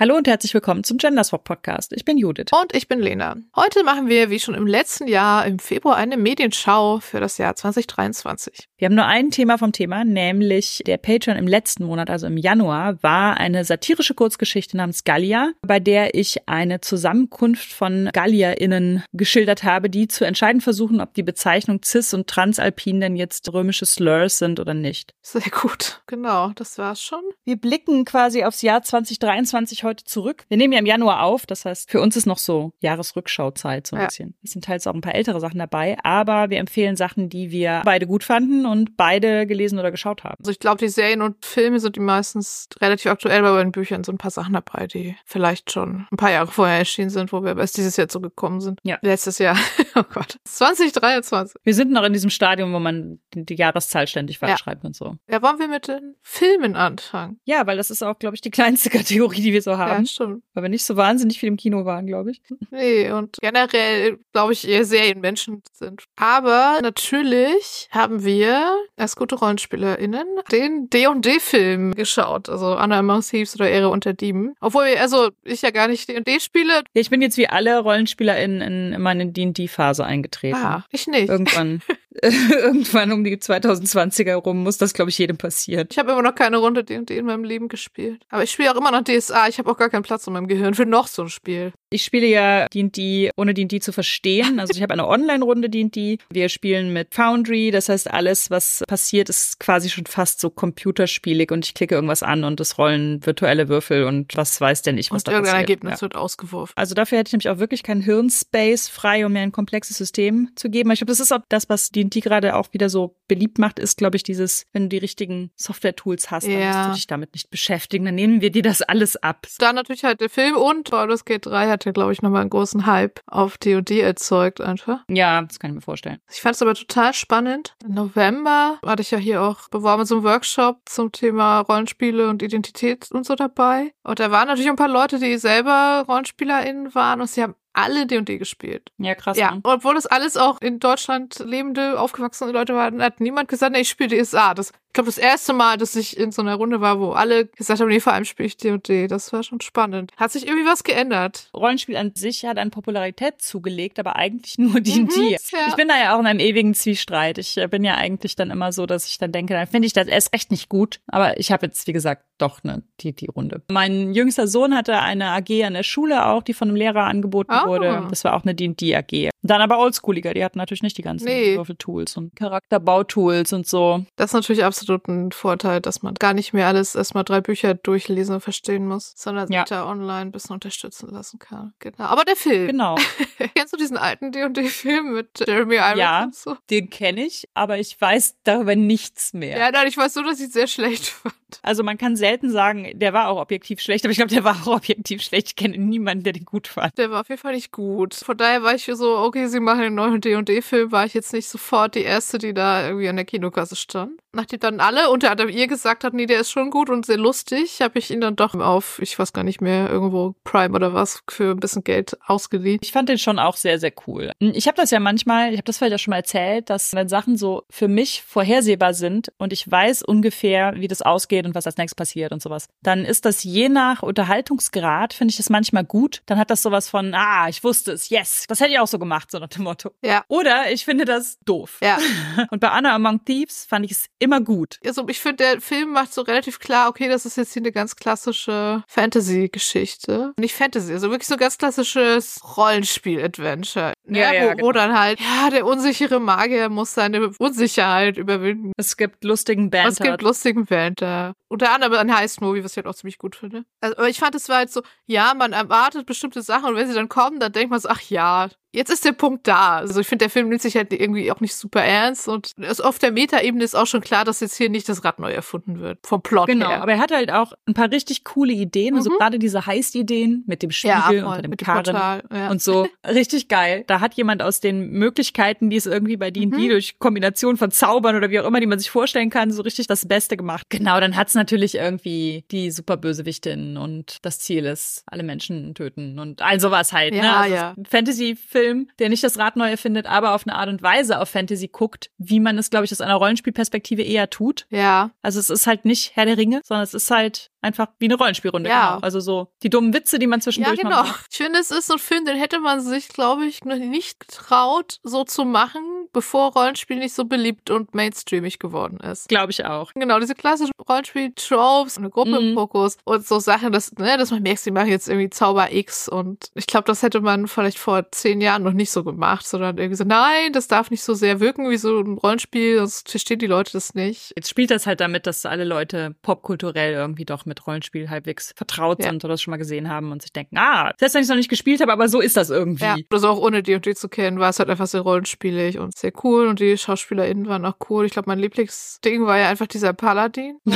Hallo und herzlich willkommen zum Genderswap Podcast. Ich bin Judith. Und ich bin Lena. Heute machen wir, wie schon im letzten Jahr, im Februar eine Medienschau für das Jahr 2023. Wir haben nur ein Thema vom Thema, nämlich der Patreon im letzten Monat, also im Januar, war eine satirische Kurzgeschichte namens Gallia, bei der ich eine Zusammenkunft von GallierInnen geschildert habe, die zu entscheiden versuchen, ob die Bezeichnung cis und transalpin denn jetzt römische Slurs sind oder nicht. Sehr gut. Genau, das war's schon. Wir blicken quasi aufs Jahr 2023 heute zurück. Wir nehmen ja im Januar auf, das heißt, für uns ist noch so Jahresrückschauzeit so ein ja. bisschen. Es sind teils auch ein paar ältere Sachen dabei, aber wir empfehlen Sachen, die wir beide gut fanden und beide gelesen oder geschaut haben. Also ich glaube, die Serien und Filme sind die meistens relativ aktuell, weil bei den Büchern sind ein paar Sachen dabei, die vielleicht schon ein paar Jahre vorher erschienen sind, wo wir erst dieses Jahr so gekommen sind. Ja. Letztes Jahr. oh Gott. 2023. Wir sind noch in diesem Stadium, wo man die Jahreszahl ständig falsch ja. schreibt und so. Ja, wollen wir mit den Filmen anfangen? Ja, weil das ist auch, glaube ich, die kleinste Kategorie, die wir so haben. Ja, stimmt. Weil wir nicht so wahnsinnig viel im Kino waren, glaube ich. Nee, und generell, glaube ich, eher Serienmenschen sind. Aber natürlich haben wir als gute RollenspielerInnen den D&D-Film geschaut. Also Anna Among Thieves oder Ehre unter Dieben. Obwohl, also ich ja gar nicht D&D spiele. Ja, ich bin jetzt wie alle RollenspielerInnen in meine D&D-Phase eingetreten. Ah, ich nicht. Irgendwann. irgendwann um die 2020er rum muss das, glaube ich, jedem passieren. Ich habe immer noch keine Runde D&D in meinem Leben gespielt. Aber ich spiele auch immer noch DSA. Ich habe auch gar keinen Platz in meinem Gehirn für noch so ein Spiel. Ich spiele ja D&D, ohne D&D zu verstehen. Also ich habe eine Online-Runde D&D. Wir spielen mit Foundry. Das heißt, alles, was passiert, ist quasi schon fast so computerspielig und ich klicke irgendwas an und es rollen virtuelle Würfel und was weiß denn ich, was und da irgendein passiert. Ergebnis ja. wird ausgeworfen. Also dafür hätte ich nämlich auch wirklich keinen Hirnspace frei, um mir ein komplexes System zu geben. Ich glaube, das ist auch das, was D&D gerade auch wieder so beliebt macht, ist, glaube ich, dieses, wenn du die richtigen Software-Tools hast, dann musst du dich damit nicht beschäftigen. Dann nehmen wir dir das alles ab. Dann natürlich halt der Film und Baldur's Gate 3 hat ja, glaube ich, nochmal einen großen Hype auf D&D erzeugt einfach. Ja, das kann ich mir vorstellen. Ich fand es aber total spannend. Im November hatte ich ja hier auch beworben so einen Workshop zum Thema Rollenspiele und Identität und so dabei. Und da waren natürlich ein paar Leute, die selber RollenspielerInnen waren und sie haben alle D&D gespielt. Ja, krass. Ja, ne? obwohl das alles auch in Deutschland lebende, aufgewachsene Leute waren, hat niemand gesagt, nee, ich spiele DSA. Das ich glaube, das erste Mal, dass ich in so einer Runde war, wo alle gesagt haben, nee, vor allem spiele ich D&D. Das war schon spannend. Hat sich irgendwie was geändert. Rollenspiel an sich hat an Popularität zugelegt, aber eigentlich nur D&D. Mhm, ja. Ich bin da ja auch in einem ewigen Zwiestreit. Ich äh, bin ja eigentlich dann immer so, dass ich dann denke, dann finde ich das erst recht nicht gut. Aber ich habe jetzt, wie gesagt, doch eine D&D-Runde. Mein jüngster Sohn hatte eine AG an der Schule auch, die von einem Lehrer angeboten oh. wurde. Das war auch eine D&D-AG. Dann aber oldschooliger. Die hatten natürlich nicht die ganzen nee. Würfeltools und Charakterbautools und so. Das ist natürlich absolut ein Vorteil, dass man gar nicht mehr alles erstmal drei Bücher durchlesen und verstehen muss, sondern ja. sich da online ein bisschen unterstützen lassen kann. Genau. Aber der Film. Genau. Kennst du diesen alten D&D-Film mit Jeremy Irons ja, und so? den kenne ich, aber ich weiß darüber nichts mehr. Ja, nein, ich weiß so, dass ich sehr schlecht fand. Also man kann selten sagen, der war auch objektiv schlecht, aber ich glaube, der war auch objektiv schlecht. Ich kenne niemanden, der den gut fand. Der war auf jeden Fall nicht gut. Von daher war ich so, okay, sie machen einen neuen D&D-Film, war ich jetzt nicht sofort die Erste, die da irgendwie an der Kinokasse stand. Nachdem dann alle, unter anderem ihr gesagt hat, nee, der ist schon gut und sehr lustig, habe ich ihn dann doch auf, ich weiß gar nicht mehr, irgendwo Prime oder was, für ein bisschen Geld ausgeliehen. Ich fand den schon auch sehr, sehr cool. Ich habe das ja manchmal, ich habe das vielleicht auch schon mal erzählt, dass wenn Sachen so für mich vorhersehbar sind und ich weiß ungefähr, wie das ausgeht und was als nächstes passiert und sowas, dann ist das je nach Unterhaltungsgrad, finde ich das manchmal gut. Dann hat das sowas von, ah, ich wusste es, yes, das hätte ich auch so gemacht, so nach dem Motto. Ja. Oder ich finde das doof. Ja. Und bei Anna Among Thieves fand ich es immer gut. Also ich finde, der Film macht so relativ klar, okay, das ist jetzt hier eine ganz klassische Fantasy-Geschichte. Nicht Fantasy, also wirklich so ganz klassisches Rollenspiel-Adventure. Ne? Ja, ja, wo, genau. wo dann halt, ja, der unsichere Magier muss seine Unsicherheit überwinden. Es gibt lustigen Banter. Es gibt lustigen Banter. Unter anderem ein Heist-Movie, was ich halt auch ziemlich gut finde. Also, aber ich fand, es war halt so, ja, man erwartet bestimmte Sachen und wenn sie dann kommen, dann denkt man so, ach ja, jetzt ist der Punkt da. Also ich finde, der Film nimmt sich halt irgendwie auch nicht super ernst und auf der Metaebene ist auch schon klar, dass jetzt hier nicht das Rad neu erfunden wird. Vom Plot genau, her. aber er hat halt auch ein paar richtig coole Ideen. Also Mhm. gerade diese Heist-Ideen mit dem Spiegel ja, voll, unter dem Karren Portal, ja. und so. Richtig geil. Da hat jemand aus den Möglichkeiten, die es irgendwie bei D&D Mhm. durch Kombination von Zaubern oder wie auch immer, die man sich vorstellen kann, so richtig das Beste gemacht. Genau, dann hat's natürlich irgendwie die Superbösewichtin und das Ziel ist, alle Menschen töten und all sowas halt. ne? Ja, Also ja. Fantasy-Film Film, der nicht das Rad neu erfindet, aber auf eine Art und Weise auf Fantasy guckt, wie man es, glaube ich, aus einer Rollenspielperspektive eher tut. Ja. Also es ist halt nicht Herr der Ringe, sondern es ist halt einfach wie eine Rollenspielrunde. Ja. Genau. Also so die dummen Witze, die man Ja, zwischendurch genau. macht. Ich finde, es ist so ein Film, den hätte man sich, glaube ich, noch nicht getraut, so zu machen, bevor Rollenspiel nicht so beliebt und mainstreamig geworden ist. Glaube ich auch. Genau, diese klassischen Rollenspiel-Tropes, eine Gruppe im Mhm. Fokus und so Sachen, dass, ne, dass man merkt, sie machen jetzt irgendwie Zauber X und ich glaube, das hätte man vielleicht vor zehn Jahren noch nicht so gemacht, sondern irgendwie so, nein, das darf nicht so sehr wirken wie so ein Rollenspiel, sonst verstehen die Leute das nicht. Jetzt spielt das halt damit, dass alle Leute popkulturell irgendwie doch mit Rollenspiel halbwegs vertraut Ja. sind oder das schon mal gesehen haben und sich denken, ah, selbst wenn ich es noch nicht gespielt habe, aber so ist das irgendwie. Ja, also auch ohne D&D zu kennen, war es halt einfach sehr rollenspielig und sehr cool und die SchauspielerInnen waren auch cool. Ich glaube, mein Lieblingsding war ja einfach dieser Paladin.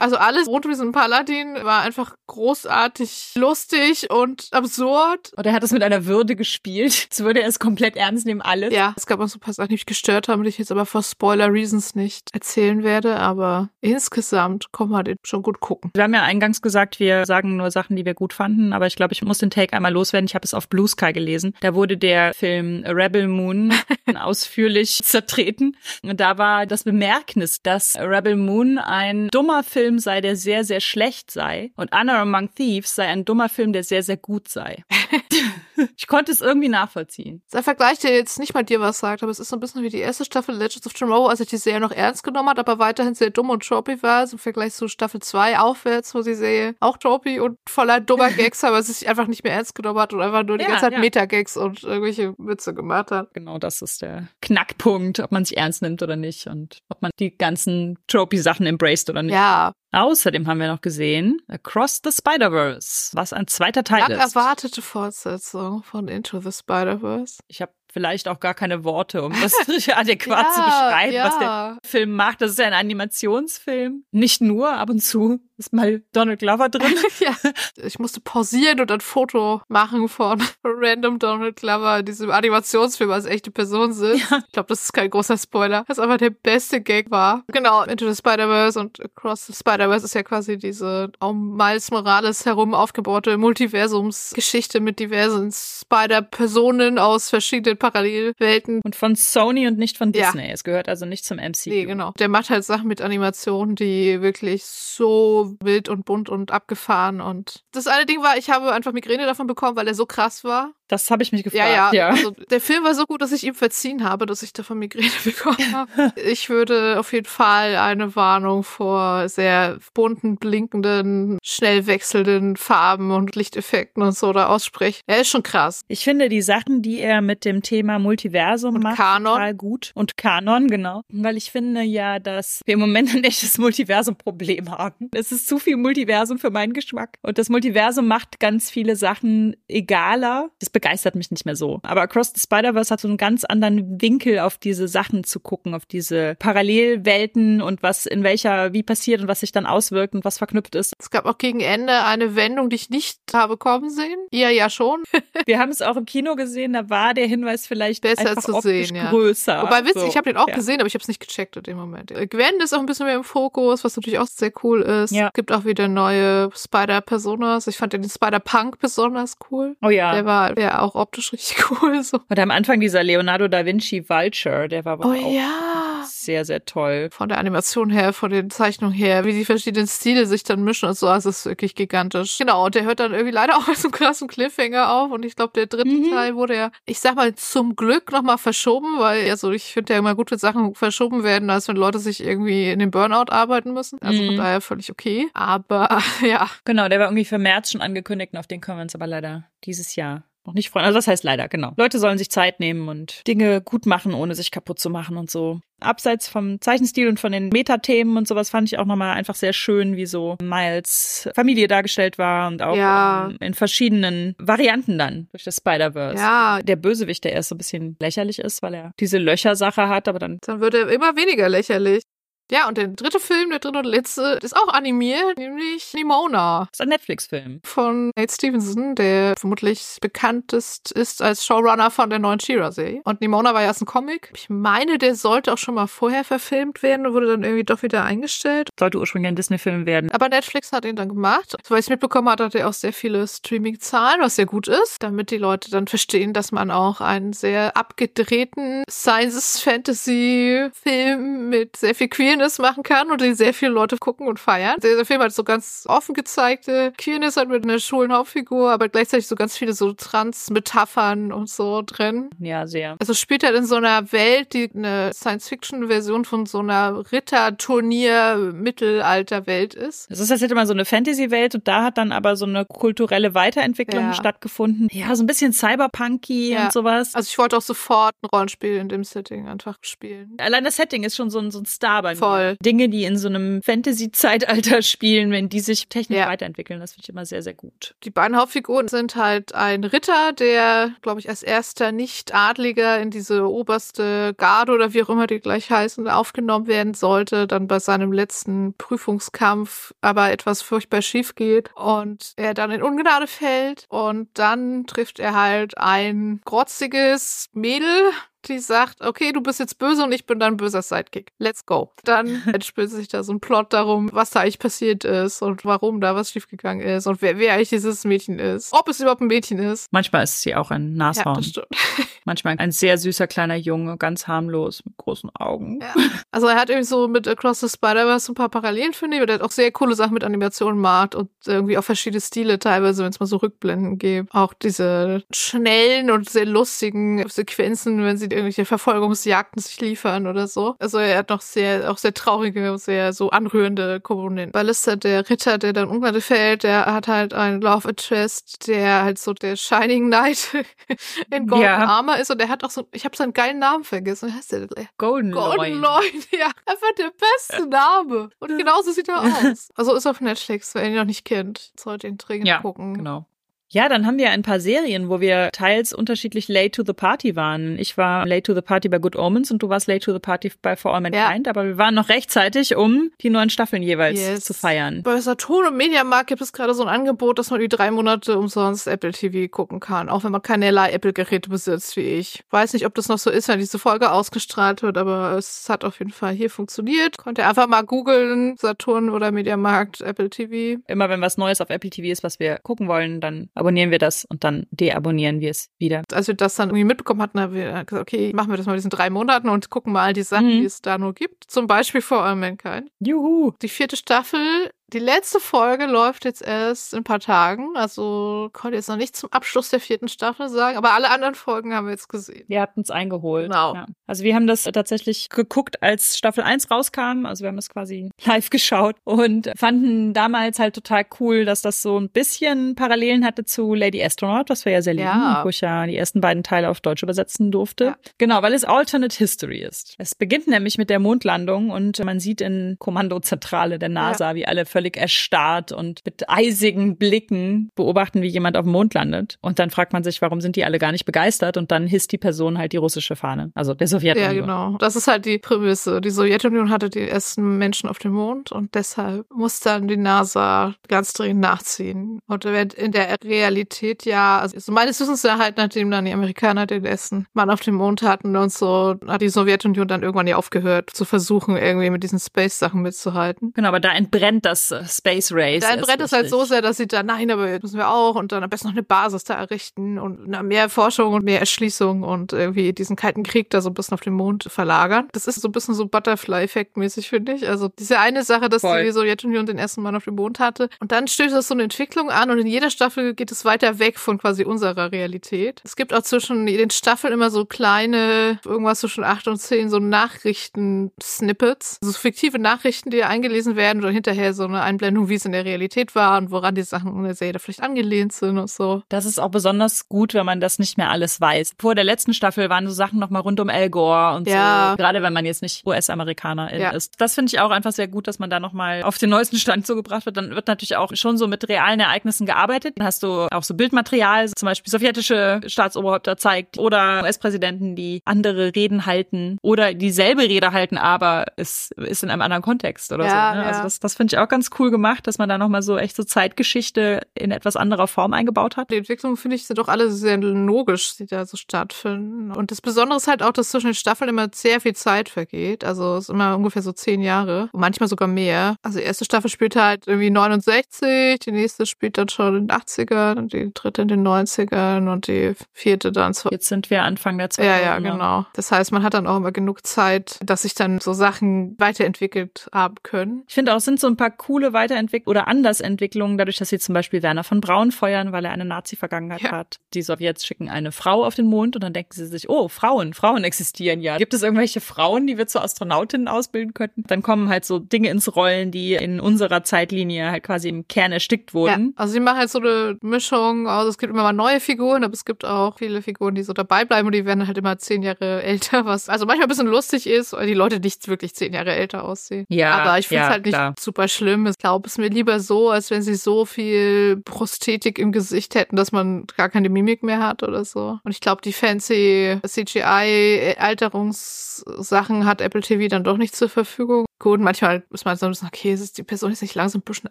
Also alles rund um diesen Paladin war einfach großartig lustig und absurd. Und er hat es mit einer Würde gespielt, als würde er es komplett ernst nehmen, alles. Ja, es gab auch so ein paar Sachen, die mich gestört haben, die ich jetzt aber vor Spoiler-Reasons nicht erzählen werde, aber insgesamt kann man den schon gut gucken. Wir haben ja eingangs gesagt, wir sagen nur Sachen, die wir gut fanden, aber ich glaube, ich muss den Take einmal loswerden. Ich habe es auf Blue Sky gelesen. Da wurde der Film Rebel Moon ausführlich zertreten. Und da war das Bemerknis, dass Rebel Moon ein dummer Film sei, der sehr, sehr schlecht sei. Und Honor Among Thieves sei ein dummer Film, der sehr, sehr gut sei. ich konnte es irgendwie nachvollziehen. Das ist ein Vergleich, der jetzt nicht mal dir was sagt, aber es ist so ein bisschen wie die erste Staffel Legends of Tomorrow, als sich die Serie noch ernst genommen hat, aber weiterhin sehr dumm und tropey war, also im Vergleich zu Staffel 2 aufwärts, wo die Serie auch tropey und voller dummer Gags, aber es sich einfach nicht mehr ernst genommen hat und einfach nur die Ja, ganze Zeit ja. Meta-Gags und irgendwelche Witze gemacht hat. Genau das ist der Knackpunkt, ob man sich ernst nimmt oder nicht und ob man die ganzen Tropy-Sachen embraced oder nicht. Ja, Außerdem haben wir noch gesehen Across the Spider-Verse, was ein zweiter Teil lang ist. erwartete Fortsetzung von Into the Spider-Verse. Ich habe vielleicht auch gar keine Worte, um das adäquat zu Ja, beschreiben, ja. was der Film macht. Das ist ja ein Animationsfilm. Nicht nur, ab und zu ist mal Donald Glover drin. ja. Ich musste pausieren und ein Foto machen von random Donald Glover in diesem Animationsfilm als echte Person sind. Ich glaube, das ist kein großer Spoiler. Das einfach der beste Gag war. Genau, Into the Spider-Verse und Across the Spider-Verse ist ja quasi diese um Miles Morales herum aufgebaute Multiversumsgeschichte mit diversen Spider-Personen aus verschiedenen Parallelwelten. Und von Sony und nicht von Ja. Disney. Es gehört also nicht zum MCU. Nee, genau. Der macht halt Sachen mit Animationen, die wirklich so wild und bunt und abgefahren und das eine Ding war, ich habe einfach Migräne davon bekommen, weil er so krass war. Das habe ich mich gefragt. Ja, ja. ja. Also, der Film war so gut, dass ich ihm verziehen habe, dass ich davon Migräne bekommen habe. Ich würde auf jeden Fall eine Warnung vor sehr bunten, blinkenden, schnell wechselnden Farben und Lichteffekten und so da aussprechen. Er ist schon krass. Ich finde die Sachen, die er mit dem Thema Multiversum Und macht, Kanon. total gut. Und Kanon, genau. Weil ich finde ja, dass wir im Moment ein echtes Multiversum-Problem haben. Es ist zu viel Multiversum für meinen Geschmack. Und das Multiversum macht ganz viele Sachen egaler. Das begeistert mich nicht mehr so. Aber Across the Spider-Verse hat so einen ganz anderen Winkel auf diese Sachen zu gucken, auf diese Parallelwelten und was in welcher, wie passiert und was sich dann auswirkt und was verknüpft ist. Es gab auch gegen Ende eine Wendung, die ich nicht habe kommen sehen. Ihr ja schon. Wir haben es auch im Kino gesehen, da war der Hinweis vielleicht Besser einfach zu optisch sehen, ja. größer. Wobei witzig, So, ich habe den auch ja. gesehen, aber ich habe es nicht gecheckt in dem Moment. Äh, Gwen ist auch ein bisschen mehr im Fokus, was natürlich auch sehr cool ist. Ja. Gibt auch wieder neue Spider-Personas. Ich fand den Spider-Punk besonders cool. Oh ja. Der war ja auch optisch richtig cool. So. Und am Anfang dieser Leonardo da Vinci Vulture, der war aber Oh auch ja. sehr, sehr toll. Von der Animation her, von den Zeichnungen her, wie die verschiedenen Stile sich dann mischen und so, also es ist wirklich gigantisch. Genau, und der hört dann irgendwie leider auch mit so einem krassen Cliffhanger auf und ich glaube, der dritte Mhm. Teil wurde ja, ich sag mal, zum Glück nochmal verschoben, weil, also ich finde ja immer gut, wenn Sachen verschoben werden, als wenn Leute sich irgendwie in den Burnout arbeiten müssen. Also von Mhm. daher völlig okay. Aber ja, Genau, der war irgendwie für März schon angekündigt und auf den können wir uns aber leider dieses Jahr noch nicht freuen. Also das heißt leider, genau. Leute sollen sich Zeit nehmen und Dinge gut machen, ohne sich kaputt zu machen und so. Abseits vom Zeichenstil und von den Metathemen und sowas fand ich auch nochmal einfach sehr schön, wie so Miles Familie dargestellt war und auch Ja. ähm, in verschiedenen Varianten dann durch das Spider-Verse. ja, Der Bösewicht, der erst so ein bisschen lächerlich ist, weil er diese Löchersache hat, aber dann dann wird er immer weniger lächerlich. Ja, und der dritte Film, der dritte und letzte, ist auch animiert, nämlich Nimona. Das ist ein Netflix-Film. Von Nate Stevenson, der vermutlich bekanntest ist als Showrunner von der neuen She-Ra-Serie. Und Nimona war ja erst ein Comic. Ich meine, der sollte auch schon mal vorher verfilmt werden und wurde dann irgendwie doch wieder eingestellt. Sollte ursprünglich ein Disney-Film werden. Aber Netflix hat ihn dann gemacht. Soweit ich mitbekommen habe, hat er auch sehr viele Streaming-Zahlen, was sehr gut ist, damit die Leute dann verstehen, dass man auch einen sehr abgedrehten Science-Fantasy-Film mit sehr viel Queerness machen kann und den sehr viele Leute gucken und feiern. Der Film hat so ganz offen gezeigte Queerness halt mit einer schwulen Hauptfigur, aber gleichzeitig so ganz viele so Trans-Metaphern und so drin. Ja, sehr. Also spielt halt in so einer Welt, die eine Science-Fiction-Version von so einer Ritter-Turnier-Mittelalter-Welt ist. Es ist, als hätte man so eine Fantasy-Welt und da hat dann aber so eine kulturelle Weiterentwicklung Ja. stattgefunden. Ja, so ein bisschen cyberpunky Ja. und sowas. Also ich wollte auch sofort ein Rollenspiel in dem Setting einfach spielen. Allein das Setting ist schon so ein, so ein Star bei Voll. Dinge, die in so einem Fantasy-Zeitalter spielen, wenn die sich technisch Ja. weiterentwickeln, das finde ich immer sehr, sehr gut. Die beiden Hauptfiguren sind halt ein Ritter, der, glaube ich, als erster Nicht-Adliger in diese oberste Garde oder wie auch immer die gleich heißen, aufgenommen werden sollte, dann bei seinem letzten Prüfungskampf aber etwas furchtbar schief geht und er dann in Ungnade fällt und dann trifft er halt ein grotziges Mädel, die sagt, okay, du bist jetzt böse und ich bin dein böser Sidekick. Let's go. Dann entspinnt sich da so ein Plot darum, was da eigentlich passiert ist und warum da was schiefgegangen ist und wer, wer eigentlich dieses Mädchen ist. Ob es überhaupt ein Mädchen ist. Manchmal ist sie auch ein Ja, Nashorn. stimmt. Manchmal ein sehr süßer kleiner Junge, ganz harmlos, mit großen Augen. Ja. Also er hat irgendwie so mit Across the Spider-Verse so ein paar Parallelen, finde ich. Und er hat auch sehr coole Sachen mit Animationen gemacht und irgendwie auch verschiedene Stile teilweise, wenn es mal so Rückblenden gibt. Auch diese schnellen und sehr lustigen Sequenzen, wenn sie irgendwelche Verfolgungsjagden sich liefern oder so. Also er hat noch sehr, auch sehr traurige, sehr so anrührende Komponenten. Ballista, der Ritter, der dann Ungnade fällt, der hat halt einen Love Interest, der halt so der Shining Knight in Golden Ja. Armor ist und der hat auch so, ich habe seinen geilen Namen vergessen. Wie heißt der? Golden, Golden Loin. Lloyd, ja. Einfach der beste Name. Und genauso sieht er aus. Also ist auf Netflix, wer ihn noch nicht kennt, sollte ihn dringend Ja, gucken. genau. Ja, dann haben wir ein paar Serien, wo wir teils unterschiedlich late to the party waren. Ich war late to the party bei Good Omens und du warst late to the party bei For All Mankind, aber wir waren noch rechtzeitig, um die neuen Staffeln jeweils Yes. zu feiern. Bei Saturn und Mediamarkt gibt es gerade so ein Angebot, dass man die drei Monate umsonst Apple TV gucken kann, auch wenn man keinerlei Apple-Geräte besitzt wie ich. Weiß nicht, ob das noch so ist, wenn diese Folge ausgestrahlt wird, aber es hat auf jeden Fall hier funktioniert. Könnt ihr einfach mal googeln, Saturn oder Mediamarkt, Apple TV. Immer wenn was Neues auf Apple TV ist, was wir gucken wollen, dann abonnieren wir das und dann deabonnieren wir es wieder. als wir das dann irgendwie mitbekommen hatten, haben wir gesagt, okay, machen wir das mal in diesen drei Monaten und gucken mal all die Sachen, Mhm. die es da nur gibt. Zum Beispiel For All Mankind. Juhu! Die vierte Staffel, die letzte Folge läuft jetzt erst in ein paar Tagen. Also konnte jetzt noch nicht zum Abschluss der vierten Staffel sagen, aber alle anderen Folgen haben wir jetzt gesehen. Ihr habt uns eingeholt. Genau. Ja. Also wir haben das tatsächlich geguckt, als Staffel 1 rauskam. Also wir haben das quasi live geschaut und fanden damals halt total cool, dass das so ein bisschen Parallelen hatte zu Lady Astronaut, was wir ja sehr lieben, Ja. wo ich ja die ersten beiden Teile auf Deutsch übersetzen durfte. Ja. Genau, weil es Alternate History ist. Es beginnt nämlich mit der Mondlandung und man sieht in Kommandozentrale der NASA, wie alle völlig erstarrt und mit eisigen Blicken beobachten, wie jemand auf dem Mond landet. Und dann fragt man sich, warum sind die alle gar nicht begeistert? Und dann hisst die Person halt die russische Fahne, also der Sowjetunion. Ja, genau. Das ist halt die Prämisse. Die Sowjetunion hatte die ersten Menschen auf dem Mond und deshalb muss dann die NASA ganz dringend nachziehen. Und in der Realität ja, also so meines Wissens ja halt, nachdem dann die Amerikaner den ersten Mann auf dem Mond hatten und so, hat die Sowjetunion dann irgendwann ja aufgehört zu versuchen, irgendwie mit diesen Space-Sachen mitzuhalten. Genau, aber da entbrennt das Space Race. Da erst entbrennt es halt so sehr, dass sie dann, nein, aber jetzt müssen wir auch und dann am besten noch eine Basis da errichten und na, mehr Forschung und mehr Erschließung und irgendwie diesen kalten Krieg da so ein bisschen auf den Mond verlagern. Das ist so ein bisschen so Butterfly-Effekt mäßig, finde ich. Also diese eine Sache, dass Voll. die Sowjetunion den ersten Mann auf dem Mond hatte und dann stößt das so eine Entwicklung an und in jeder Staffel geht es weiter weg von quasi unserer Realität. Es gibt auch zwischen den Staffeln immer so kleine, irgendwas zwischen acht und zehn so Nachrichten-Snippets, so fiktive Nachrichten, die eingelesen werden oder hinterher so eine eine Einblendung, wie es in der Realität war und woran die Sachen in der Serie vielleicht angelehnt sind und so. Das ist auch besonders gut, wenn man das nicht mehr alles weiß. Vor der letzten Staffel waren so Sachen nochmal rund um Al Gore und Ja. so. Gerade wenn man jetzt nicht US-Amerikanerin Ja. ist. Das finde ich auch einfach sehr gut, dass man da nochmal auf den neuesten Stand so gebracht wird. Dann wird natürlich auch schon so mit realen Ereignissen gearbeitet. Dann hast du auch so Bildmaterial, zum Beispiel sowjetische Staatsoberhäupter zeigt oder US-Präsidenten, die andere Reden halten oder dieselbe Rede halten, aber es ist in einem anderen Kontext oder Ja, so. Ne? ja. Also das, das finde ich auch ganz cool gemacht, dass man da nochmal so echt so Zeitgeschichte in etwas anderer Form eingebaut hat. Die Entwicklungen, finde ich, sind doch alle sehr logisch, die da so stattfinden. Und das Besondere ist halt auch, dass zwischen den Staffeln immer sehr viel Zeit vergeht. Also es ist immer ungefähr so zehn Jahre. Und manchmal sogar mehr. Also die erste Staffel spielt halt irgendwie 69, die nächste spielt dann schon in den 80ern und die dritte in den 90ern und die vierte dann. Jetzt sind wir Anfang der 2000er. Ja, ja, genau. Das heißt, man hat dann auch immer genug Zeit, dass sich dann so Sachen weiterentwickelt haben können. Ich finde auch, es sind so ein paar coole Weiterentwicklungen oder Andersentwicklungen, dadurch, dass sie zum Beispiel Werner von Braun feuern, weil er eine Nazi-Vergangenheit Ja. hat. Die Sowjets schicken eine Frau auf den Mond und dann denken sie sich, oh, Frauen, Frauen existieren ja. Gibt es irgendwelche Frauen, die wir zu Astronautinnen ausbilden könnten? Dann kommen halt so Dinge ins Rollen, die in unserer Zeitlinie halt quasi im Kern erstickt Ja, wurden. also sie machen halt so eine Mischung aus, es gibt immer mal neue Figuren, aber es gibt auch viele Figuren, die so dabei bleiben und die werden halt immer zehn Jahre älter, was also manchmal ein bisschen lustig ist, weil die Leute nicht wirklich zehn Jahre älter aussehen. Ja, aber ich finde es ja, halt nicht klar. super schlimm. Ich glaube, es ist mir lieber so, als wenn sie so viel Prosthetik im Gesicht hätten, dass man gar keine Mimik mehr hat oder so. Und ich glaube, die fancy CGI-Alterungssachen hat Apple TV dann doch nicht zur Verfügung. Gut, manchmal ist man so ein bisschen, okay, ist die Person jetzt nicht langsam ein bisschen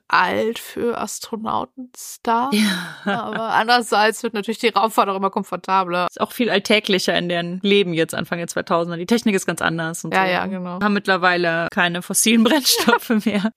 alt für Astronautenstar? Ja. Aber andererseits wird natürlich die Raumfahrt auch immer komfortabler. Ist auch viel alltäglicher in deren Leben jetzt Anfang der 2000er. Die Technik ist ganz anders und Ja, so. ja, genau. Haben mittlerweile keine fossilen Brennstoffe mehr.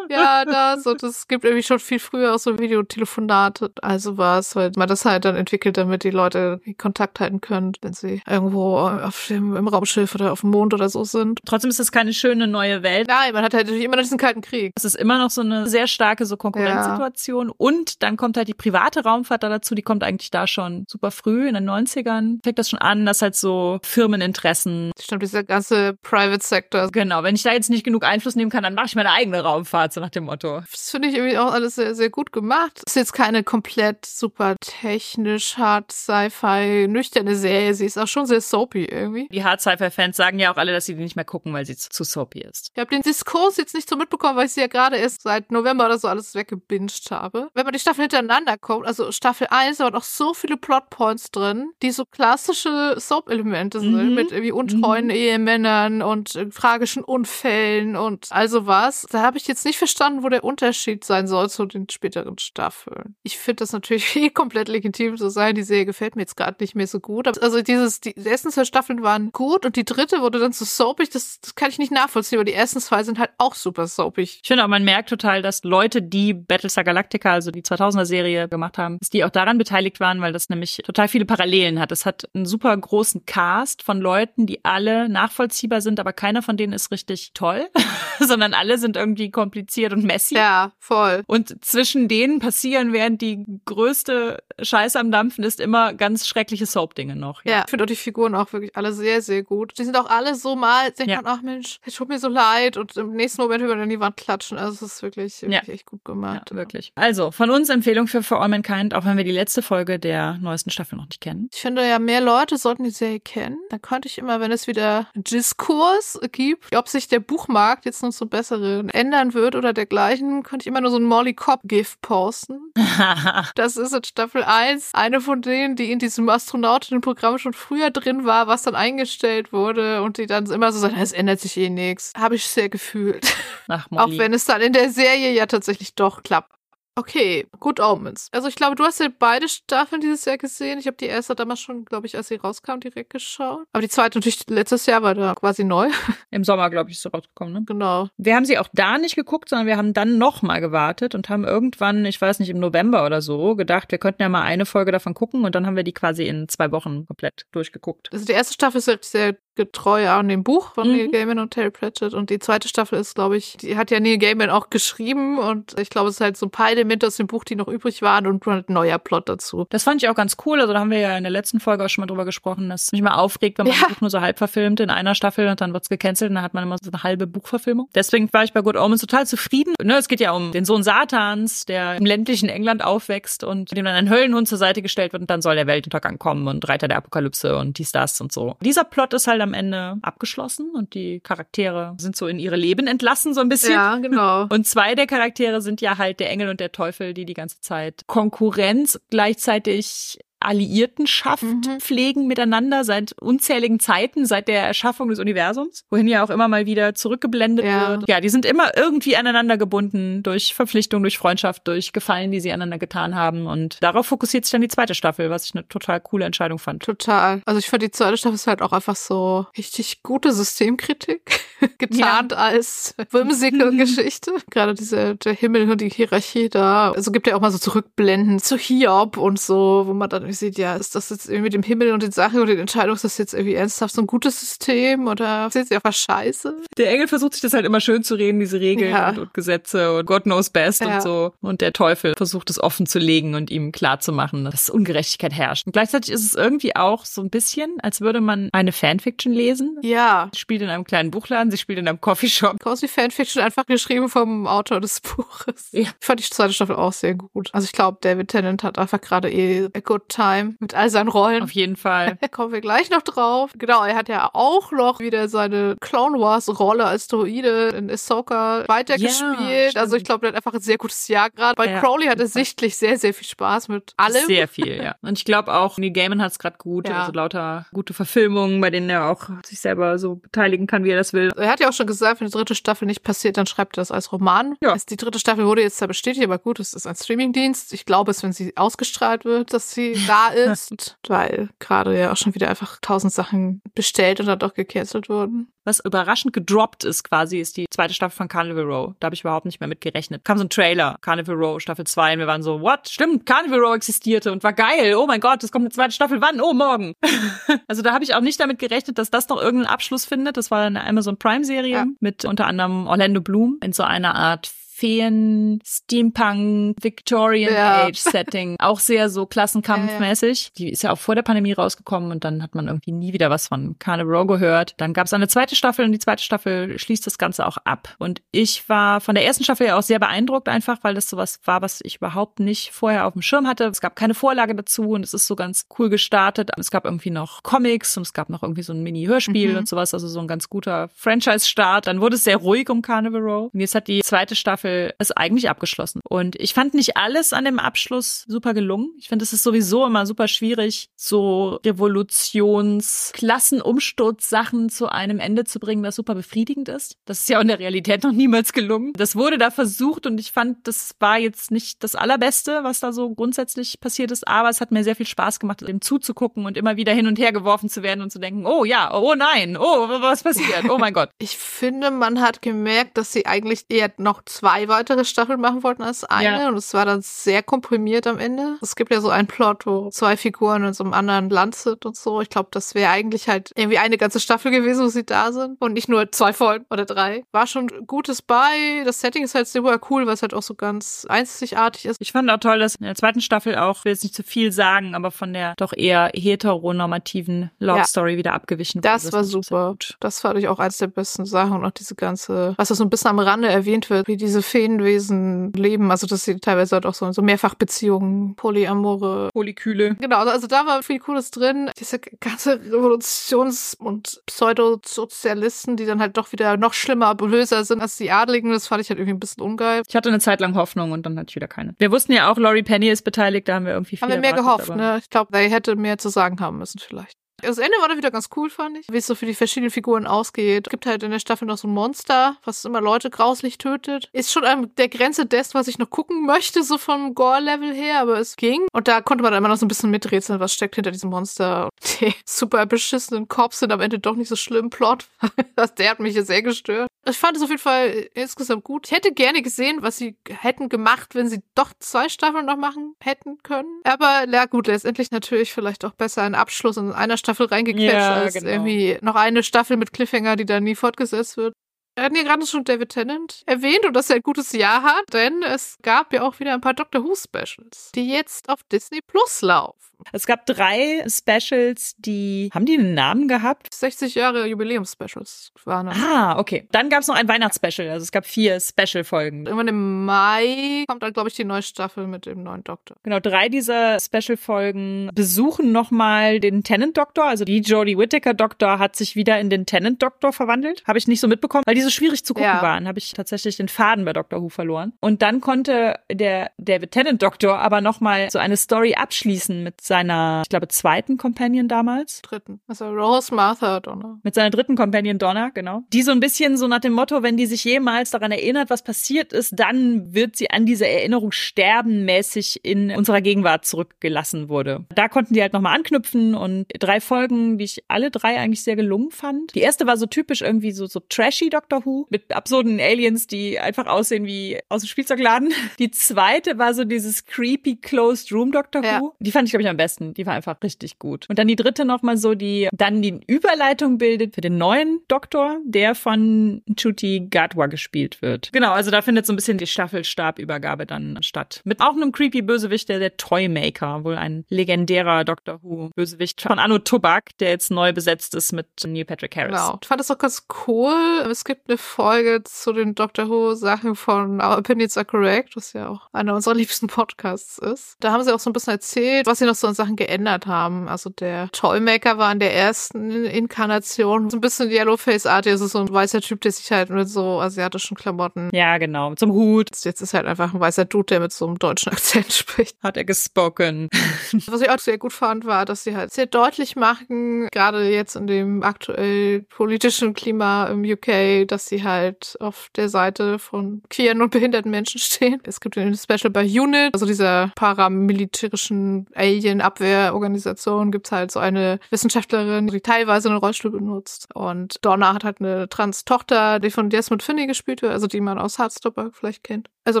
Ja, das und es gibt irgendwie schon viel früher auch so Videotelefonate, also was, weil man das halt dann entwickelt, damit die Leute Kontakt halten können, wenn sie irgendwo auf dem, im Raumschiff oder auf dem Mond oder so sind. Trotzdem ist es keine schöne neue Welt. Nein, man hat halt natürlich immer noch diesen Kalten Krieg. Es ist immer noch so eine sehr starke so Konkurrenzsituation. Und dann kommt halt die private Raumfahrt da dazu. Die kommt eigentlich da schon super früh, in den 90ern. Fängt das schon an, dass halt so Firmeninteressen. Stimmt, dieser ganze Private Sector. Genau, wenn ich da jetzt nicht genug Einfluss nehmen kann, dann mache ich meine eigene Raumfahrt, so nach dem Motto. Das finde ich irgendwie auch alles sehr, sehr gut gemacht. Ist jetzt keine komplett super technisch, hart, Sci-Fi, nüchterne Serie. Sie ist auch schon sehr soapy irgendwie. Die Hard-Sci-Fi-Fans sagen ja auch alle, dass sie die nicht mehr gucken, weil sie zu, zu soapy ist. Ich habe den Diskurs jetzt nicht so mitbekommen, weil ich sie ja gerade erst seit November oder so alles weggebinged habe. Wenn man die Staffel hintereinander guckt, also Staffel 1, da waren auch so viele Plotpoints drin, die so klassische Soap-Elemente sind, Mhm. mit irgendwie untreuen Ehemännern und äh, tragischen Unfällen und also was. Da habe ich jetzt nicht verstanden, wo der Unterschied sein soll zu den späteren Staffeln. Ich finde das natürlich komplett legitim zu sein. Die Serie gefällt mir jetzt gerade nicht mehr so gut. Also dieses, die ersten zwei Staffeln waren gut und die dritte wurde dann so soapig, das, das kann ich nicht nachvollziehen, aber die ersten zwei sind halt auch super soapig. Ich finde auch, man merkt total, dass Leute, die Battlestar Galactica, also die 2000er-Serie gemacht haben, dass die auch daran beteiligt waren, weil das nämlich total viele Parallelen hat. Es hat einen super großen Cast von Leuten, die alle nachvollziehbar sind, aber keiner von denen ist richtig toll, sondern alle sind irgendwie kompliziert und messy. Ja, voll. Und zwischen denen passieren, während die größte Scheiße am Dampfen ist, immer ganz schreckliche Soap-Dinge noch. Ja, ich finde auch die Figuren auch wirklich alle sehr, sehr gut. Die sind auch alle so mal, denkt Ja. man, ach Mensch, es tut mir so leid und im nächsten Moment über an die Wand klatschen. Also es ist wirklich, wirklich Ja. echt gut Ja, gemacht. wirklich. Also, von uns Empfehlung für For All Mankind, auch wenn wir die letzte Folge der neuesten Staffel noch nicht kennen. Ich finde ja, mehr Leute sollten die Serie kennen. Dann könnte ich immer, wenn es wieder Diskurs gibt, ob sich der Buchmarkt jetzt noch so bessere ändern wird oder dergleichen, könnte ich immer nur so ein Molly Cobb-Gift posten. Das ist in Staffel 1 eine von denen, die in diesem Astronautinnenprogramm schon früher drin war, was dann eingestellt wurde und die dann immer so sagen, es ändert sich eh nichts. Habe ich sehr gefühlt. Nach Auch wenn es dann in der Serie ja tatsächlich doch klappt. Okay, Good Omens. Also ich glaube, du hast ja beide Staffeln dieses Jahr gesehen. Ich habe die erste damals schon, glaube ich, als sie rauskam, direkt geschaut. Aber die zweite natürlich letztes Jahr war da quasi neu. Im Sommer, glaube ich, ist sie rausgekommen, ne? genau. Wir haben sie auch da nicht geguckt, sondern wir haben dann noch mal gewartet und haben irgendwann, ich weiß nicht, im November oder so, gedacht, wir könnten ja mal eine Folge davon gucken und dann haben wir die quasi in zwei Wochen komplett durchgeguckt. Also die erste Staffel ist sehr getreu an dem Buch von Mhm. Neil Gaiman und Terry Pratchett. Und die zweite Staffel ist, glaube ich, die hat ja Neil Gaiman auch geschrieben. Und ich glaube, es ist halt so ein paar Elemente aus dem Buch, die noch übrig waren und ein neuer Plot dazu. Das fand ich auch ganz cool. Also da haben wir ja in der letzten Folge auch schon mal drüber gesprochen, dass mich mal aufregt, wenn man Ja. ein Buch nur so halb verfilmt in einer Staffel und dann wird's gecancelt und dann hat man immer so eine halbe Buchverfilmung. Deswegen war ich bei Good Omens total zufrieden. Ne, es geht ja um den Sohn Satans, der im ländlichen England aufwächst und dem dann ein Höllenhund zur Seite gestellt wird und dann soll der Weltuntergang kommen und Reiter der Apokalypse und dies, das und so. Dieser Plot ist halt am Ende abgeschlossen und die Charaktere sind so in ihre Leben entlassen, so ein bisschen. Ja, genau. Und zwei der Charaktere sind ja halt der Engel und der Teufel, die die ganze Zeit Konkurrenz gleichzeitig Alliiertenschaft Mhm. pflegen miteinander seit unzähligen Zeiten, seit der Erschaffung des Universums, wohin ja auch immer mal wieder zurückgeblendet Ja. wird. Ja, die sind immer irgendwie aneinander gebunden durch Verpflichtung, durch Freundschaft, durch Gefallen, die sie einander getan haben. Und darauf fokussiert sich dann die zweite Staffel, was ich eine total coole Entscheidung fand. Total. Also ich fand die zweite Staffel ist halt auch einfach so richtig gute Systemkritik, getarnt als Whimsical-Geschichte. Gerade diese, der Himmel und die Hierarchie da. Also gibt ja auch mal so Zurückblenden zu Hiob und so, wo man dann sieht, ja, ist das jetzt irgendwie mit dem Himmel und den Sachen und den Entscheidungen, ist das jetzt irgendwie ernsthaft so ein gutes System oder ist jetzt einfach scheiße? Der Engel versucht sich das halt immer schön zu reden, diese Regeln Ja. und, und Gesetze und God knows best Ja. und so. Und der Teufel versucht es offen zu legen und ihm klar zu machen, dass Ungerechtigkeit herrscht. Und gleichzeitig ist es irgendwie auch so ein bisschen, als würde man eine Fanfiction lesen. Ja. Sie spielt in einem kleinen Buchladen, sie spielt in einem Coffeeshop. Quasi Fanfiction einfach geschrieben vom Autor des Buches. Ja. Ich fand die zweite Staffel auch sehr gut. Also ich glaube, David Tennant hat einfach gerade eh a good time mit all seinen Rollen. Auf jeden Fall. Kommen wir gleich noch drauf. Genau, er hat ja auch noch wieder seine Clone Wars Rolle als Droide in Ahsoka weitergespielt. Ja, also ich glaube, er hat einfach ein sehr gutes Jahr gerade. Bei Ja, Crowley hat er sichtlich sehr, sehr viel Spaß mit allem. Sehr viel, ja. Und ich glaube auch, Neil Gaiman hat es gerade gut. Ja. Also lauter gute Verfilmungen, bei denen er auch sich selber so beteiligen kann, wie er das will. Er hat ja auch schon gesagt, wenn die dritte Staffel nicht passiert, dann schreibt er das als Roman. Ja. Also die dritte Staffel wurde jetzt da bestätigt, aber gut, es ist ein Streamingdienst. Ich glaube es, wenn sie ausgestrahlt wird, dass sie da ist, weil gerade ja auch schon wieder einfach tausend Sachen bestellt und dann doch gecancelt wurden. Was überraschend gedroppt ist quasi, ist die zweite Staffel von Carnival Row. Da habe ich überhaupt nicht mehr mit gerechnet. Kam so ein Trailer, Carnival Row Staffel 2 und wir waren so, what? Stimmt, Carnival Row existierte und war geil. Oh mein Gott, es kommt eine zweite Staffel. Wann? Oh, morgen. also da habe ich auch nicht damit gerechnet, dass das noch irgendeinen Abschluss findet. Das war eine Amazon Prime Serie Ja. mit unter anderem Orlando Bloom in so einer Art Feen, Steampunk, Victorian Ja. Age Setting. Auch sehr so klassenkampfmäßig. Die ist ja auch vor der Pandemie rausgekommen und dann hat man irgendwie nie wieder was von Carnival Row gehört. Dann gab es eine zweite Staffel und die zweite Staffel schließt das Ganze auch ab. Und ich war von der ersten Staffel ja auch sehr beeindruckt einfach, weil das sowas war, was ich überhaupt nicht vorher auf dem Schirm hatte. Es gab keine Vorlage dazu und es ist so ganz cool gestartet. Es gab irgendwie noch Comics und es gab noch irgendwie so ein Mini-Hörspiel Mhm. und sowas, also so ein ganz guter Franchise-Start. Dann wurde es sehr ruhig um Carnival Row. Und jetzt hat die zweite Staffel es eigentlich abgeschlossen. Und ich fand nicht alles an dem Abschluss super gelungen. Ich finde, es ist sowieso immer super schwierig, so Revolutions-, Klassenumsturz-Sachen zu einem Ende zu bringen, das super befriedigend ist. Das ist ja auch in der Realität noch niemals gelungen. Das wurde da versucht und ich fand, das war jetzt nicht das Allerbeste, was da so grundsätzlich passiert ist, aber es hat mir sehr viel Spaß gemacht, dem zuzugucken und immer wieder hin und her geworfen zu werden und zu denken, oh ja, oh nein, oh, was passiert, oh mein Gott. Ich finde, man hat gemerkt, dass sie eigentlich eher noch zwei weitere Staffeln machen wollten als eine. Ja. Und es war dann sehr komprimiert am Ende. Es gibt ja so einen Plot, wo zwei Figuren in so einem anderen Land sind und so. Ich glaube, das wäre eigentlich halt irgendwie eine ganze Staffel gewesen, wo sie da sind. Und nicht nur zwei Folgen oder drei. War schon Gutes bei. Das Setting ist halt super cool, weil es halt auch so ganz einzigartig ist. Ich fand auch toll, dass in der zweiten Staffel auch, will jetzt nicht zu viel sagen, aber von der doch eher heteronormativen Love Ja. Story wieder abgewichen Das wurde. war fand ich sehr super. Das fand ich auch eins der besten Sachen. Und auch diese ganze, was da so ein bisschen am Rande erwähnt wird, wie diese Feenwesen leben. Also, dass sie teilweise halt auch so, so Mehrfachbeziehungen, Polyamore. Polyküle. Genau, also da war viel Cooles drin. Diese ganze Revolutions- und Pseudosozialisten, die dann halt doch wieder noch schlimmer, böser sind als die Adligen, das fand ich halt irgendwie ein bisschen ungeil. Ich hatte eine Zeit lang Hoffnung und dann hatte ich wieder keine. Wir wussten ja auch, Laurie Penny ist beteiligt, da haben wir irgendwie viel Haben wir mehr erwartet, gehofft, ne? Ich glaube, er hätte mehr zu sagen haben müssen vielleicht. Das Ende war dann wieder ganz cool, fand ich. Wie es so für die verschiedenen Figuren ausgeht. Es gibt halt in der Staffel noch so ein Monster, was immer Leute grauslich tötet. Ist schon an der Grenze dessen, was ich noch gucken möchte, so vom Gore-Level her, aber es ging. Und da konnte man dann immer noch so ein bisschen miträtseln, was steckt hinter diesem Monster. Die super beschissenen Cops sind am Ende doch nicht so schlimm. Plot. Der hat mich jetzt sehr gestört. Ich fand es auf jeden Fall insgesamt gut. Ich hätte gerne gesehen, was sie hätten gemacht, wenn sie doch zwei Staffeln noch machen hätten können. Aber ja gut, letztendlich natürlich vielleicht auch besser einen Abschluss in einer Staffel reingequetscht, Ja, als genau. irgendwie noch eine Staffel mit Cliffhanger, die dann nie fortgesetzt wird. Wir hatten ja gerade schon David Tennant erwähnt und dass er ein gutes Jahr hat, denn es gab ja auch wieder ein paar Doctor Who Specials, die jetzt auf Disney Plus laufen. Es gab drei Specials, die, haben die einen Namen gehabt? 60 Jahre Jubiläums-Specials waren das. Ah, okay. Dann gab es noch ein Weihnachtsspecial. Also es gab vier Special-Folgen. Irgendwann im Mai kommt dann, glaube ich, die neue Staffel mit dem neuen Doktor. Genau, drei dieser Special-Folgen besuchen nochmal den Tenant-Doktor. Also die Jodie Whittaker-Doktor hat sich wieder in den Tenant-Doktor verwandelt. Habe ich nicht so mitbekommen, weil die so schwierig zu gucken Ja. waren. Habe ich tatsächlich den Faden bei Doctor Who verloren. Und dann konnte der David Tennant-Doktor aber nochmal so eine Story abschließen mit seiner, ich glaube, zweiten Companion damals. Dritten. Also Rose, Martha, Donna. Mit seiner dritten Companion Donna, genau. Die so ein bisschen so nach dem Motto, wenn die sich jemals daran erinnert, was passiert ist, dann wird sie an dieser Erinnerung sterben, mäßig in unserer Gegenwart zurückgelassen wurde. Da konnten die halt nochmal anknüpfen und drei Folgen, die ich alle drei eigentlich sehr gelungen fand. Die erste war so typisch irgendwie so, so trashy Doctor Who mit absurden Aliens, die einfach aussehen wie aus dem Spielzeugladen. Die zweite war so dieses creepy Closed Room Doctor Ja. Who. Die fand ich, glaube ich, am besten. Die war einfach richtig gut. Und dann die dritte nochmal so, die dann die Überleitung bildet für den neuen Doktor, der von Chuti Gatwa gespielt wird. Genau, also da findet so ein bisschen die Staffelstabübergabe dann statt. Mit auch einem creepy Bösewicht, der der Toymaker, wohl ein legendärer Doctor Who Bösewicht von Anno Tobak, der jetzt neu besetzt ist mit Neil Patrick Harris. Genau. Ich fand das auch ganz cool. Es gibt eine Folge zu den Doctor Who Sachen von Our Opinions Are Correct, was ja auch einer unserer liebsten Podcasts ist. Da haben sie auch so ein bisschen erzählt, was sie noch so an Sachen geändert haben. Also der Toymaker war in der ersten Inkarnation so ein bisschen Yellowface-artig. Also so ein weißer Typ, der sich halt mit so asiatischen Klamotten Ja, genau. Zum Hut Jetzt ist halt einfach ein weißer Dude, der mit so einem deutschen Akzent spricht. hat er gespoken. Was ich auch sehr gut fand, war, dass sie halt sehr deutlich machen, gerade jetzt in dem aktuell politischen Klima im UK, dass sie halt auf der Seite von queeren und behinderten Menschen stehen. Es gibt ein Special bei UNIT, also dieser paramilitärischen Alien-Abwehrorganisation, gibt's halt so eine Wissenschaftlerin, die teilweise einen Rollstuhl benutzt. Und Donna hat halt eine Trans-Tochter, die von Desmond Finney gespielt wird, also die man aus Heartstopper vielleicht kennt. Also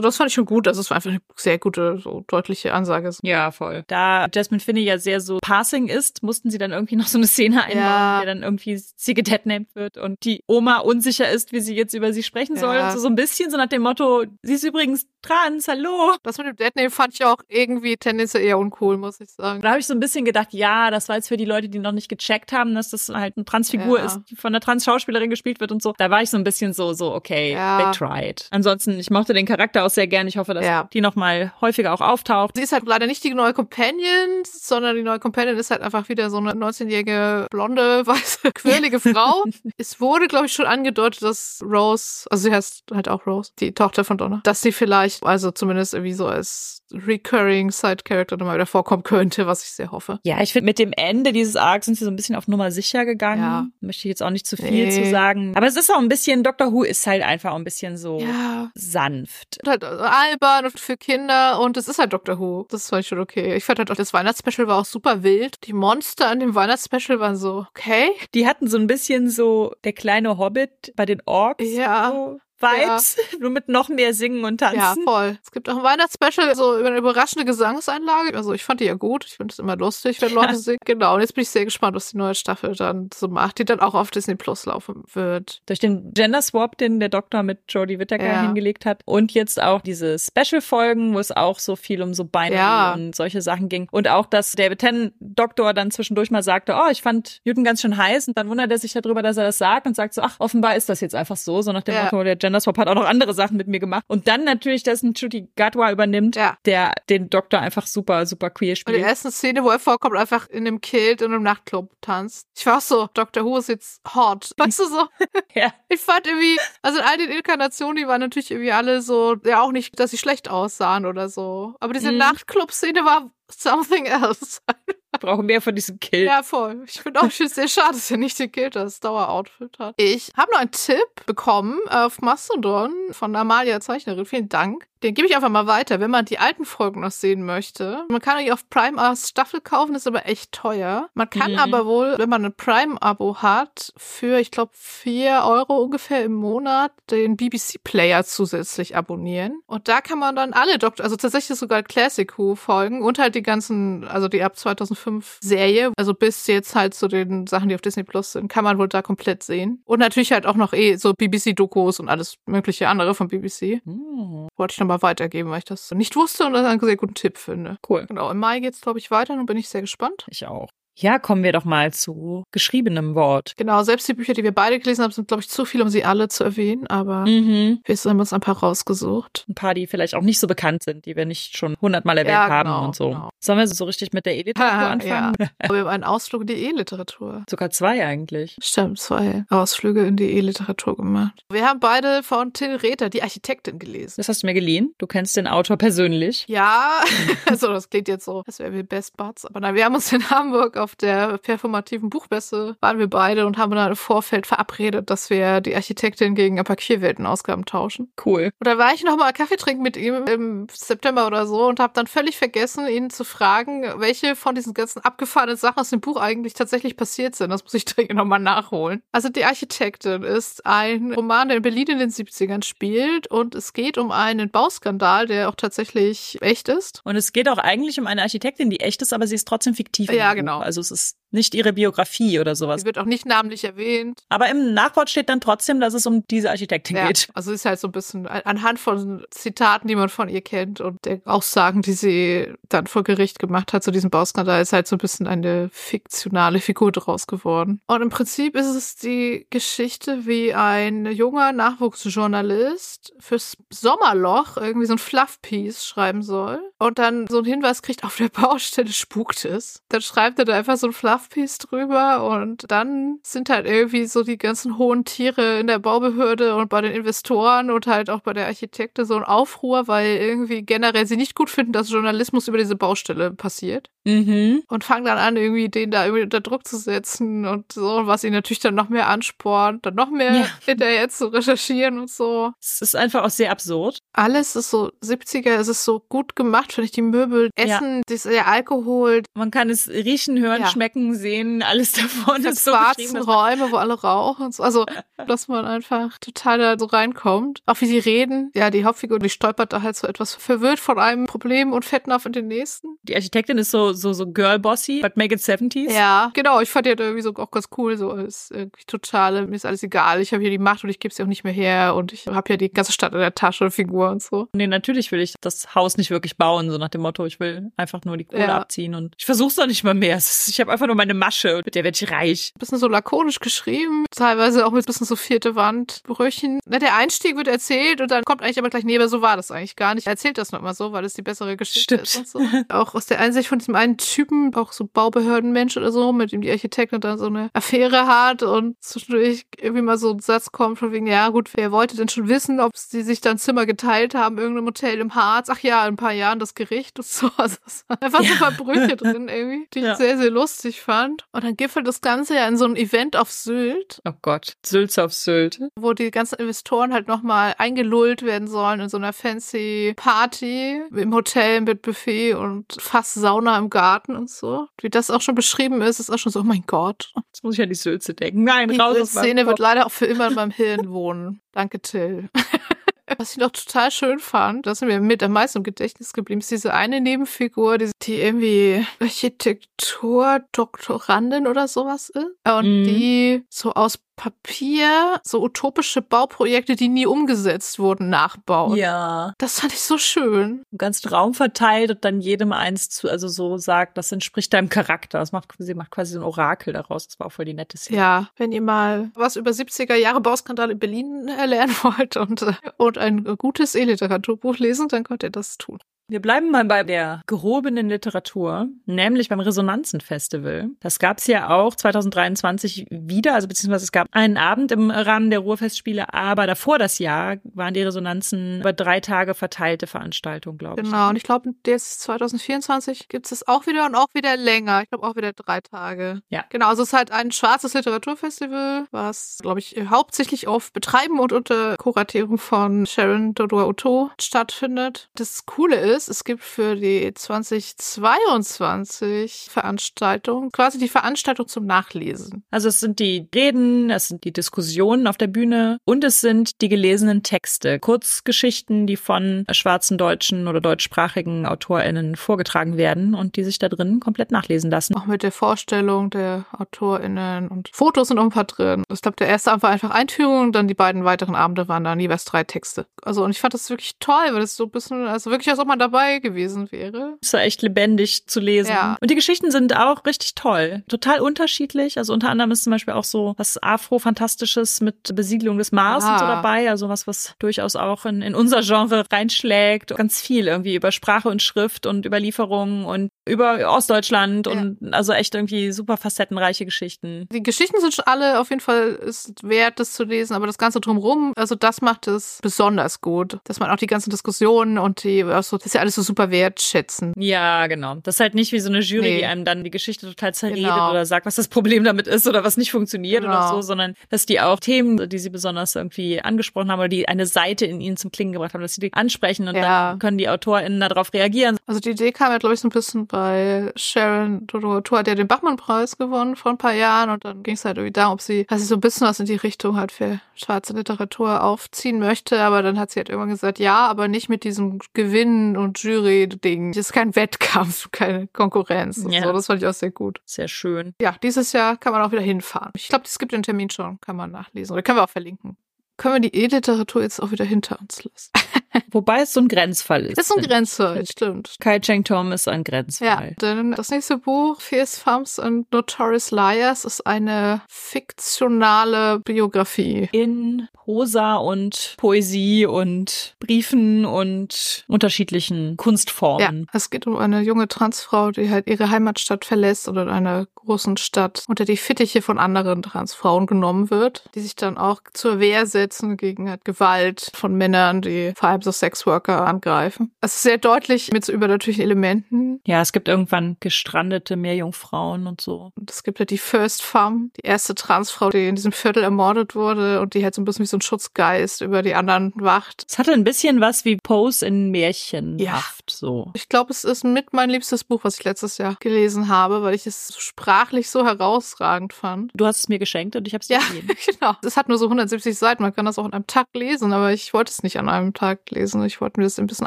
das fand ich schon gut. Also es war einfach eine sehr gute, so deutliche Ansage. Ja, voll. Da Jasmine Finney ja sehr so passing ist, mussten sie dann irgendwie noch so eine Szene einbauen, Ja. der dann irgendwie sie gedetnamed wird und die Oma unsicher ist, wie sie jetzt über sie sprechen soll. Ja. So, so ein bisschen so nach dem Motto, sie ist übrigens trans, hallo. Das mit dem Deadname fand ich auch irgendwie tendenziell eher uncool, muss ich sagen. Da habe ich so ein bisschen gedacht, ja, das war jetzt für die Leute, die noch nicht gecheckt haben, dass das halt eine Transfigur Ja. ist, die von einer Trans-Schauspielerin gespielt wird und so. Da war ich so ein bisschen so, so, okay, Ja. they tried. Ansonsten, ich mochte den Charakter auch sehr gern. Ich hoffe, dass Ja. die noch mal häufiger auch auftaucht. Sie ist halt leider nicht die neue Companion, sondern die neue Companion ist halt einfach wieder so eine 19-jährige, blonde, weiße, quirlige Frau. es wurde, glaube ich, schon angedeutet, dass Rose, also sie heißt halt auch Rose, die Tochter von Donna, dass sie vielleicht, also zumindest irgendwie so als recurring Side-Character nochmal wieder vorkommen könnte, was ich sehr hoffe. Ja, ich finde, mit dem Ende dieses Arcs sind sie so ein bisschen auf Nummer sicher gegangen. Ja. Möchte ich jetzt auch nicht zu viel Nee. zu sagen. Aber es ist auch ein bisschen, Doctor Who ist halt einfach ein bisschen so Ja. sanft. Und halt albern und für Kinder und es ist halt Doctor Who. Das fand ich schon okay. Ich fand halt auch, das Weihnachtsspecial war auch super wild. Die Monster an dem Weihnachtsspecial waren so, okay. Die hatten so ein bisschen so der kleine Hobbit bei den Orks. Ja. So Vibes, nur mit noch mehr Singen und Tanzen. Ja, voll. Es gibt auch ein Weihnachtsspecial, so über eine überraschende Gesangseinlage. Also ich fand die ja gut. Ich finde es immer lustig, wenn Leute singen. Genau. Und jetzt bin ich sehr gespannt, was die neue Staffel dann so macht, die dann auch auf Disney Plus laufen wird. Durch den Gender Swap, den der Doktor mit Jodie Whittaker Ja. hingelegt hat. Und jetzt auch diese Special-Folgen, wo es auch so viel um so Ja. und solche Sachen ging. Und auch, dass David Tennant Doktor dann zwischendurch mal sagte, oh, ich fand Newton ganz schön heiß. Und dann wundert er sich darüber, dass er das sagt und sagt so, ach, offenbar ist das jetzt einfach so. So nach dem Ja. Motto, der Gender Swap hat auch noch andere Sachen mit mir gemacht. Und dann natürlich, dass ein Chuti Gatwa übernimmt, Ja. der den Doktor einfach super, super queer Und die spielt. erste Szene, wo er vorkommt, einfach in einem Kilt in einem Nachtclub tanzt. Ich war auch so, Dr. Who ist jetzt hot. Weißt du so? Ja. Ich fand irgendwie, also in all den Inkarnationen, die waren natürlich irgendwie alle so, ja auch nicht, dass sie schlecht aussahen oder so. Aber diese Mhm. Nachtclub-Szene war something else. Brauchen mehr von diesem Kill. Ja, voll. Ich finde auch schon sehr schade, dass er nicht den Kilt das Daueroutfit hat. Ich habe noch einen Tipp bekommen auf Mastodon von Amalia Zeichnerin. Vielen Dank. Den gebe ich einfach mal weiter, wenn man die alten Folgen noch sehen möchte. Man kann die auf Prime als Staffel kaufen, ist aber echt teuer. Man kann Mhm. aber wohl, wenn man ein Prime-Abo hat, für, ich glaube, vier Euro ungefähr im Monat den BBC-Player zusätzlich abonnieren. Und da kann man dann alle Doktor, also tatsächlich sogar Classic Who-Folgen und halt die ganzen, also die ab 2005 Serie, also bis jetzt halt zu den Sachen, die auf Disney Plus sind, kann man wohl da komplett sehen. Und natürlich halt auch noch eh so BBC-Dokus und alles mögliche andere von BBC. Hm, Wollte ich nochmal weitergeben, weil ich das nicht wusste und das einen sehr guten Tipp finde. cool. Genau, im Mai geht's, glaube ich, weiter und bin ich sehr gespannt. Ich auch. Ja, kommen wir doch mal zu geschriebenem Wort. Genau, selbst die Bücher, die wir beide gelesen haben, sind, glaube ich, zu viel, um sie alle zu erwähnen, aber Mhm. wir haben uns ein paar rausgesucht. Ein paar, die vielleicht auch nicht so bekannt sind, die wir nicht schon hundertmal erwähnt Ja, haben genau, und so. genau. Sollen wir so richtig mit der E-Literatur anfangen? Aber wir haben einen Ausflug in die E-Literatur. Sogar zwei eigentlich. Stimmt, zwei Ausflüge in die E-Literatur gemacht. Wir haben beide von Till Rether, die Architektin, gelesen. Das hast du mir geliehen. Du kennst den Autor persönlich. Ja, also das klingt jetzt so, als wären wir Best Buds. Aber nein, wir haben uns in Hamburg auf der performativen Buchmesse, waren wir beide und haben dann im Vorfeld verabredet, dass wir die Architektin gegen ein paar Queerweltenausgaben tauschen. Cool. Und da war ich noch mal Kaffee trinken mit ihm im September oder so und habe dann völlig vergessen, ihn zu fragen, welche von diesen ganzen abgefahrenen Sachen aus dem Buch eigentlich tatsächlich passiert sind. Das muss ich dringend noch mal nachholen. Also die Architektin ist ein Roman, der in Berlin in den 70ern spielt und es geht um einen Bauskandal, der auch tatsächlich echt ist. Und es geht auch eigentlich um eine Architektin, die echt ist, aber sie ist trotzdem fiktiv. Ja, genau. Also es ist nicht ihre Biografie oder sowas. Sie wird auch nicht namentlich erwähnt. Aber im Nachwort steht dann trotzdem, dass es um diese Architektin Ja, geht. also ist halt so ein bisschen anhand von Zitaten, die man von ihr kennt und der Aussagen, die sie dann vor Gericht gemacht hat zu diesem Bauskandal, ist halt so ein bisschen eine fiktionale Figur draus geworden. Und im Prinzip ist es die Geschichte, wie ein junger Nachwuchsjournalist fürs Sommerloch irgendwie so ein Fluff-Piece schreiben soll und dann so einen Hinweis kriegt, auf der Baustelle spukt es. Dann schreibt er da einfach so ein Fluff-Piece drüber und dann sind halt irgendwie so die ganzen hohen Tiere in der Baubehörde und bei den Investoren und halt auch bei der Architekte so ein Aufruhr, weil irgendwie generell sie nicht gut finden, dass Journalismus über diese Baustelle passiert Mhm. und fangen dann an, irgendwie den da irgendwie unter Druck zu setzen und so, was ihn natürlich dann noch mehr anspornt, dann noch mehr Ja. hinterher zu recherchieren und so. Es ist einfach auch sehr absurd. Alles ist so 70er, es ist so gut gemacht, finde ich, die Möbel, Ja. Essen, das, der Alkohol, Man kann es riechen, hören, Ja. schmecken, sehen, alles davon die ist so schwarzen Räume, wo alle rauchen und so. Also, dass man einfach total da so reinkommt. Auch wie sie reden. Ja, die Hauptfigur, die stolpert da halt so etwas verwirrt von einem Problem und fettnapf in den nächsten. Die Architektin ist so, so, so girl-bossy, but make it 70s. Ja, genau. Ich fand die halt irgendwie so auch ganz cool. So ist irgendwie totale, mir ist alles egal. Ich habe hier die Macht und ich gebe sie auch nicht mehr her und ich habe ja die ganze Stadt in der Tasche, Figur und so. Nee, natürlich will ich das Haus nicht wirklich bauen, so nach dem Motto, ich will einfach nur die Kohle Ja. abziehen und ich versuch's doch nicht mal mehr. Es Ich habe einfach nur meine Masche und mit der werde ich reich. Bisschen so lakonisch geschrieben, teilweise auch mit bisschen so vierte Wand Brüchen. Ne, Der Einstieg wird erzählt und dann kommt eigentlich aber gleich, nee, aber so war das eigentlich gar nicht. Er erzählt das noch immer so, weil es die bessere Geschichte Stimmt. ist und so. Auch aus der Einsicht von diesem einen Typen, auch so Baubehördenmensch oder so, mit dem die Architektin dann so eine Affäre hat und zwischendurch irgendwie mal so ein Satz kommt von wegen, ja gut, wer wollte denn schon wissen, ob sie sich dann Zimmer geteilt haben, irgendeinem Hotel im Harz. Ach ja, in ein paar Jahren das Gericht und so. Also es waren einfach so ein paar Brüche drin irgendwie, die ich Ja. sehr, sehr lustig fand. Und dann gipfelt das Ganze ja in so einem Event auf Sylt, Oh Gott, Sülz auf Sylt. wo die ganzen Investoren halt nochmal eingelullt werden sollen in so einer fancy Party im Hotel mit Buffet und fast Sauna im Garten und so. Wie das auch schon beschrieben ist, ist auch schon so, oh mein Gott. Jetzt muss ich an die Sülze denken. Nein, Die raus aus meinem Szene wird leider auch für immer in meinem Hirn wohnen. Danke, Till. Was ich noch total schön fand, das ist mir mit am meisten im Gedächtnis geblieben, ist diese eine Nebenfigur, die, die irgendwie Architektur-Doktorandin oder sowas ist. Und Mhm. die so aus Papier so utopische Bauprojekte, die nie umgesetzt wurden, nachbaut. Ja, Das fand ich so schön. im ganzen Raum verteilt und dann jedem eins zu, also so sagt, das entspricht deinem Charakter. Das macht, sie macht quasi so ein Orakel daraus. Das war auch voll die nette Szene. Ja, wenn ihr mal was über 70er Jahre Bauskandal in Berlin erlernen wollt und, äh, und ein gutes E-Literaturbuch lesen, dann könnt ihr das tun. Wir bleiben mal bei der gehobenen Literatur, nämlich beim Resonanzen-Festival. Das gab es ja auch 2023 wieder, also beziehungsweise es gab einen Abend im Rahmen der Ruhrfestspiele, aber davor das Jahr waren die Resonanzen über drei Tage verteilte Veranstaltungen, glaube ich. Genau, und ich glaube, jetzt 2024 gibt es auch wieder und auch wieder länger. Ich glaube auch wieder drei Tage. Ja. Genau, also es ist halt ein schwarzes Literaturfestival, was, glaube ich, hauptsächlich auf Betreiben und unter Kuratierung von Sharon Dodua Otto stattfindet. Das Coole ist, ist, es gibt für die 2022 Veranstaltung quasi die Veranstaltung zum Nachlesen. Also es sind die Reden, es sind die Diskussionen auf der Bühne und es sind die gelesenen Texte, Kurzgeschichten, die von schwarzen deutschen oder deutschsprachigen AutorInnen vorgetragen werden und die sich da drin komplett nachlesen lassen. Auch mit der Vorstellung der AutorInnen und Fotos sind auch ein paar drin. Ich glaube, der erste Abend war einfach Einführung, dann die beiden weiteren Abende waren dann jeweils drei Texte. Also und ich fand das wirklich toll, weil das so ein bisschen, also wirklich, als ob man dabei gewesen wäre. Es war echt lebendig zu lesen. Ja. Und die Geschichten sind auch richtig toll. Total unterschiedlich. Also unter anderem ist zum Beispiel auch so was Afro-Fantastisches mit Besiedlung des Mars und so dabei. Also was, was durchaus auch in, in unser Genre reinschlägt. Ganz viel irgendwie über Sprache und Schrift und Überlieferung und über Ostdeutschland Ja. und also echt irgendwie super facettenreiche Geschichten. Die Geschichten sind schon alle auf jeden Fall ist wert, das zu lesen, aber das Ganze drumherum, also das macht es besonders gut, dass man auch die ganzen Diskussionen und die, also das ja alles so super wertschätzen. Ja, genau. Das ist halt nicht wie so eine Jury, Nee. die einem dann die Geschichte total zerredet Genau. oder sagt, was das Problem damit ist oder was nicht funktioniert oder Genau. so, sondern dass die auch Themen, die sie besonders irgendwie angesprochen haben oder die eine Seite in ihnen zum Klingen gebracht haben, dass sie die ansprechen und Ja. dann können die AutorInnen darauf reagieren. Also die Idee kam ja, glaube ich, so ein bisschen bei Sharon Dodoto, hat ja den Bachmann-Preis gewonnen vor ein paar Jahren und dann ging es halt irgendwie darum, ob sie, dass sie so ein bisschen was in die Richtung halt für schwarze Literatur aufziehen möchte, aber dann hat sie halt irgendwann gesagt, ja, aber nicht mit diesem Gewinn und Jury-Ding. Das ist kein Wettkampf, keine Konkurrenz und Ja. so. Das fand ich auch sehr gut. Sehr schön. Ja, dieses Jahr kann man auch wieder hinfahren. Ich glaube, es gibt den Termin schon, kann man nachlesen. Oder können wir auch verlinken. Können wir die E-Literatur jetzt auch wieder hinter uns lassen? Wobei es so ein Grenzfall ist. Das ist ein. Grenzfall, stimmt. Kai Cheng Tom ist ein Ja, Grenzfall. denn das nächste Buch, Fierce Femmes and Notorious Liars, ist eine fiktionale Biografie. In Prosa und Poesie und Briefen und unterschiedlichen Ja, Kunstformen. es geht um eine junge Transfrau, die halt ihre Heimatstadt verlässt oder in einer großen Stadt unter die Fittiche von anderen Transfrauen genommen wird, die sich dann auch zur Wehr setzen gegen halt Gewalt von Männern, die vor allem so Sexworker angreifen. Es ist sehr deutlich mit so übernatürlichen Elementen. Ja, es gibt irgendwann gestrandete Meerjungfrauen und so. Und es gibt ja die First Femme, die erste Transfrau, die in diesem Viertel ermordet wurde und die halt so ein bisschen wie so ein Schutzgeist über die anderen wacht. Es hatte ein bisschen was wie Pose in Märchenhaft, Ja. so. Ich glaube, es ist mit mein liebstes Buch, was ich letztes Jahr gelesen habe, weil ich es sprachlich so herausragend fand. Du hast es mir geschenkt und ich habe es dir Ja, gegeben. genau. Es hat nur so 170 Seiten, man kann das auch in einem Tag lesen, aber ich wollte es nicht an einem Tag lesen. Ich wollte mir das ein bisschen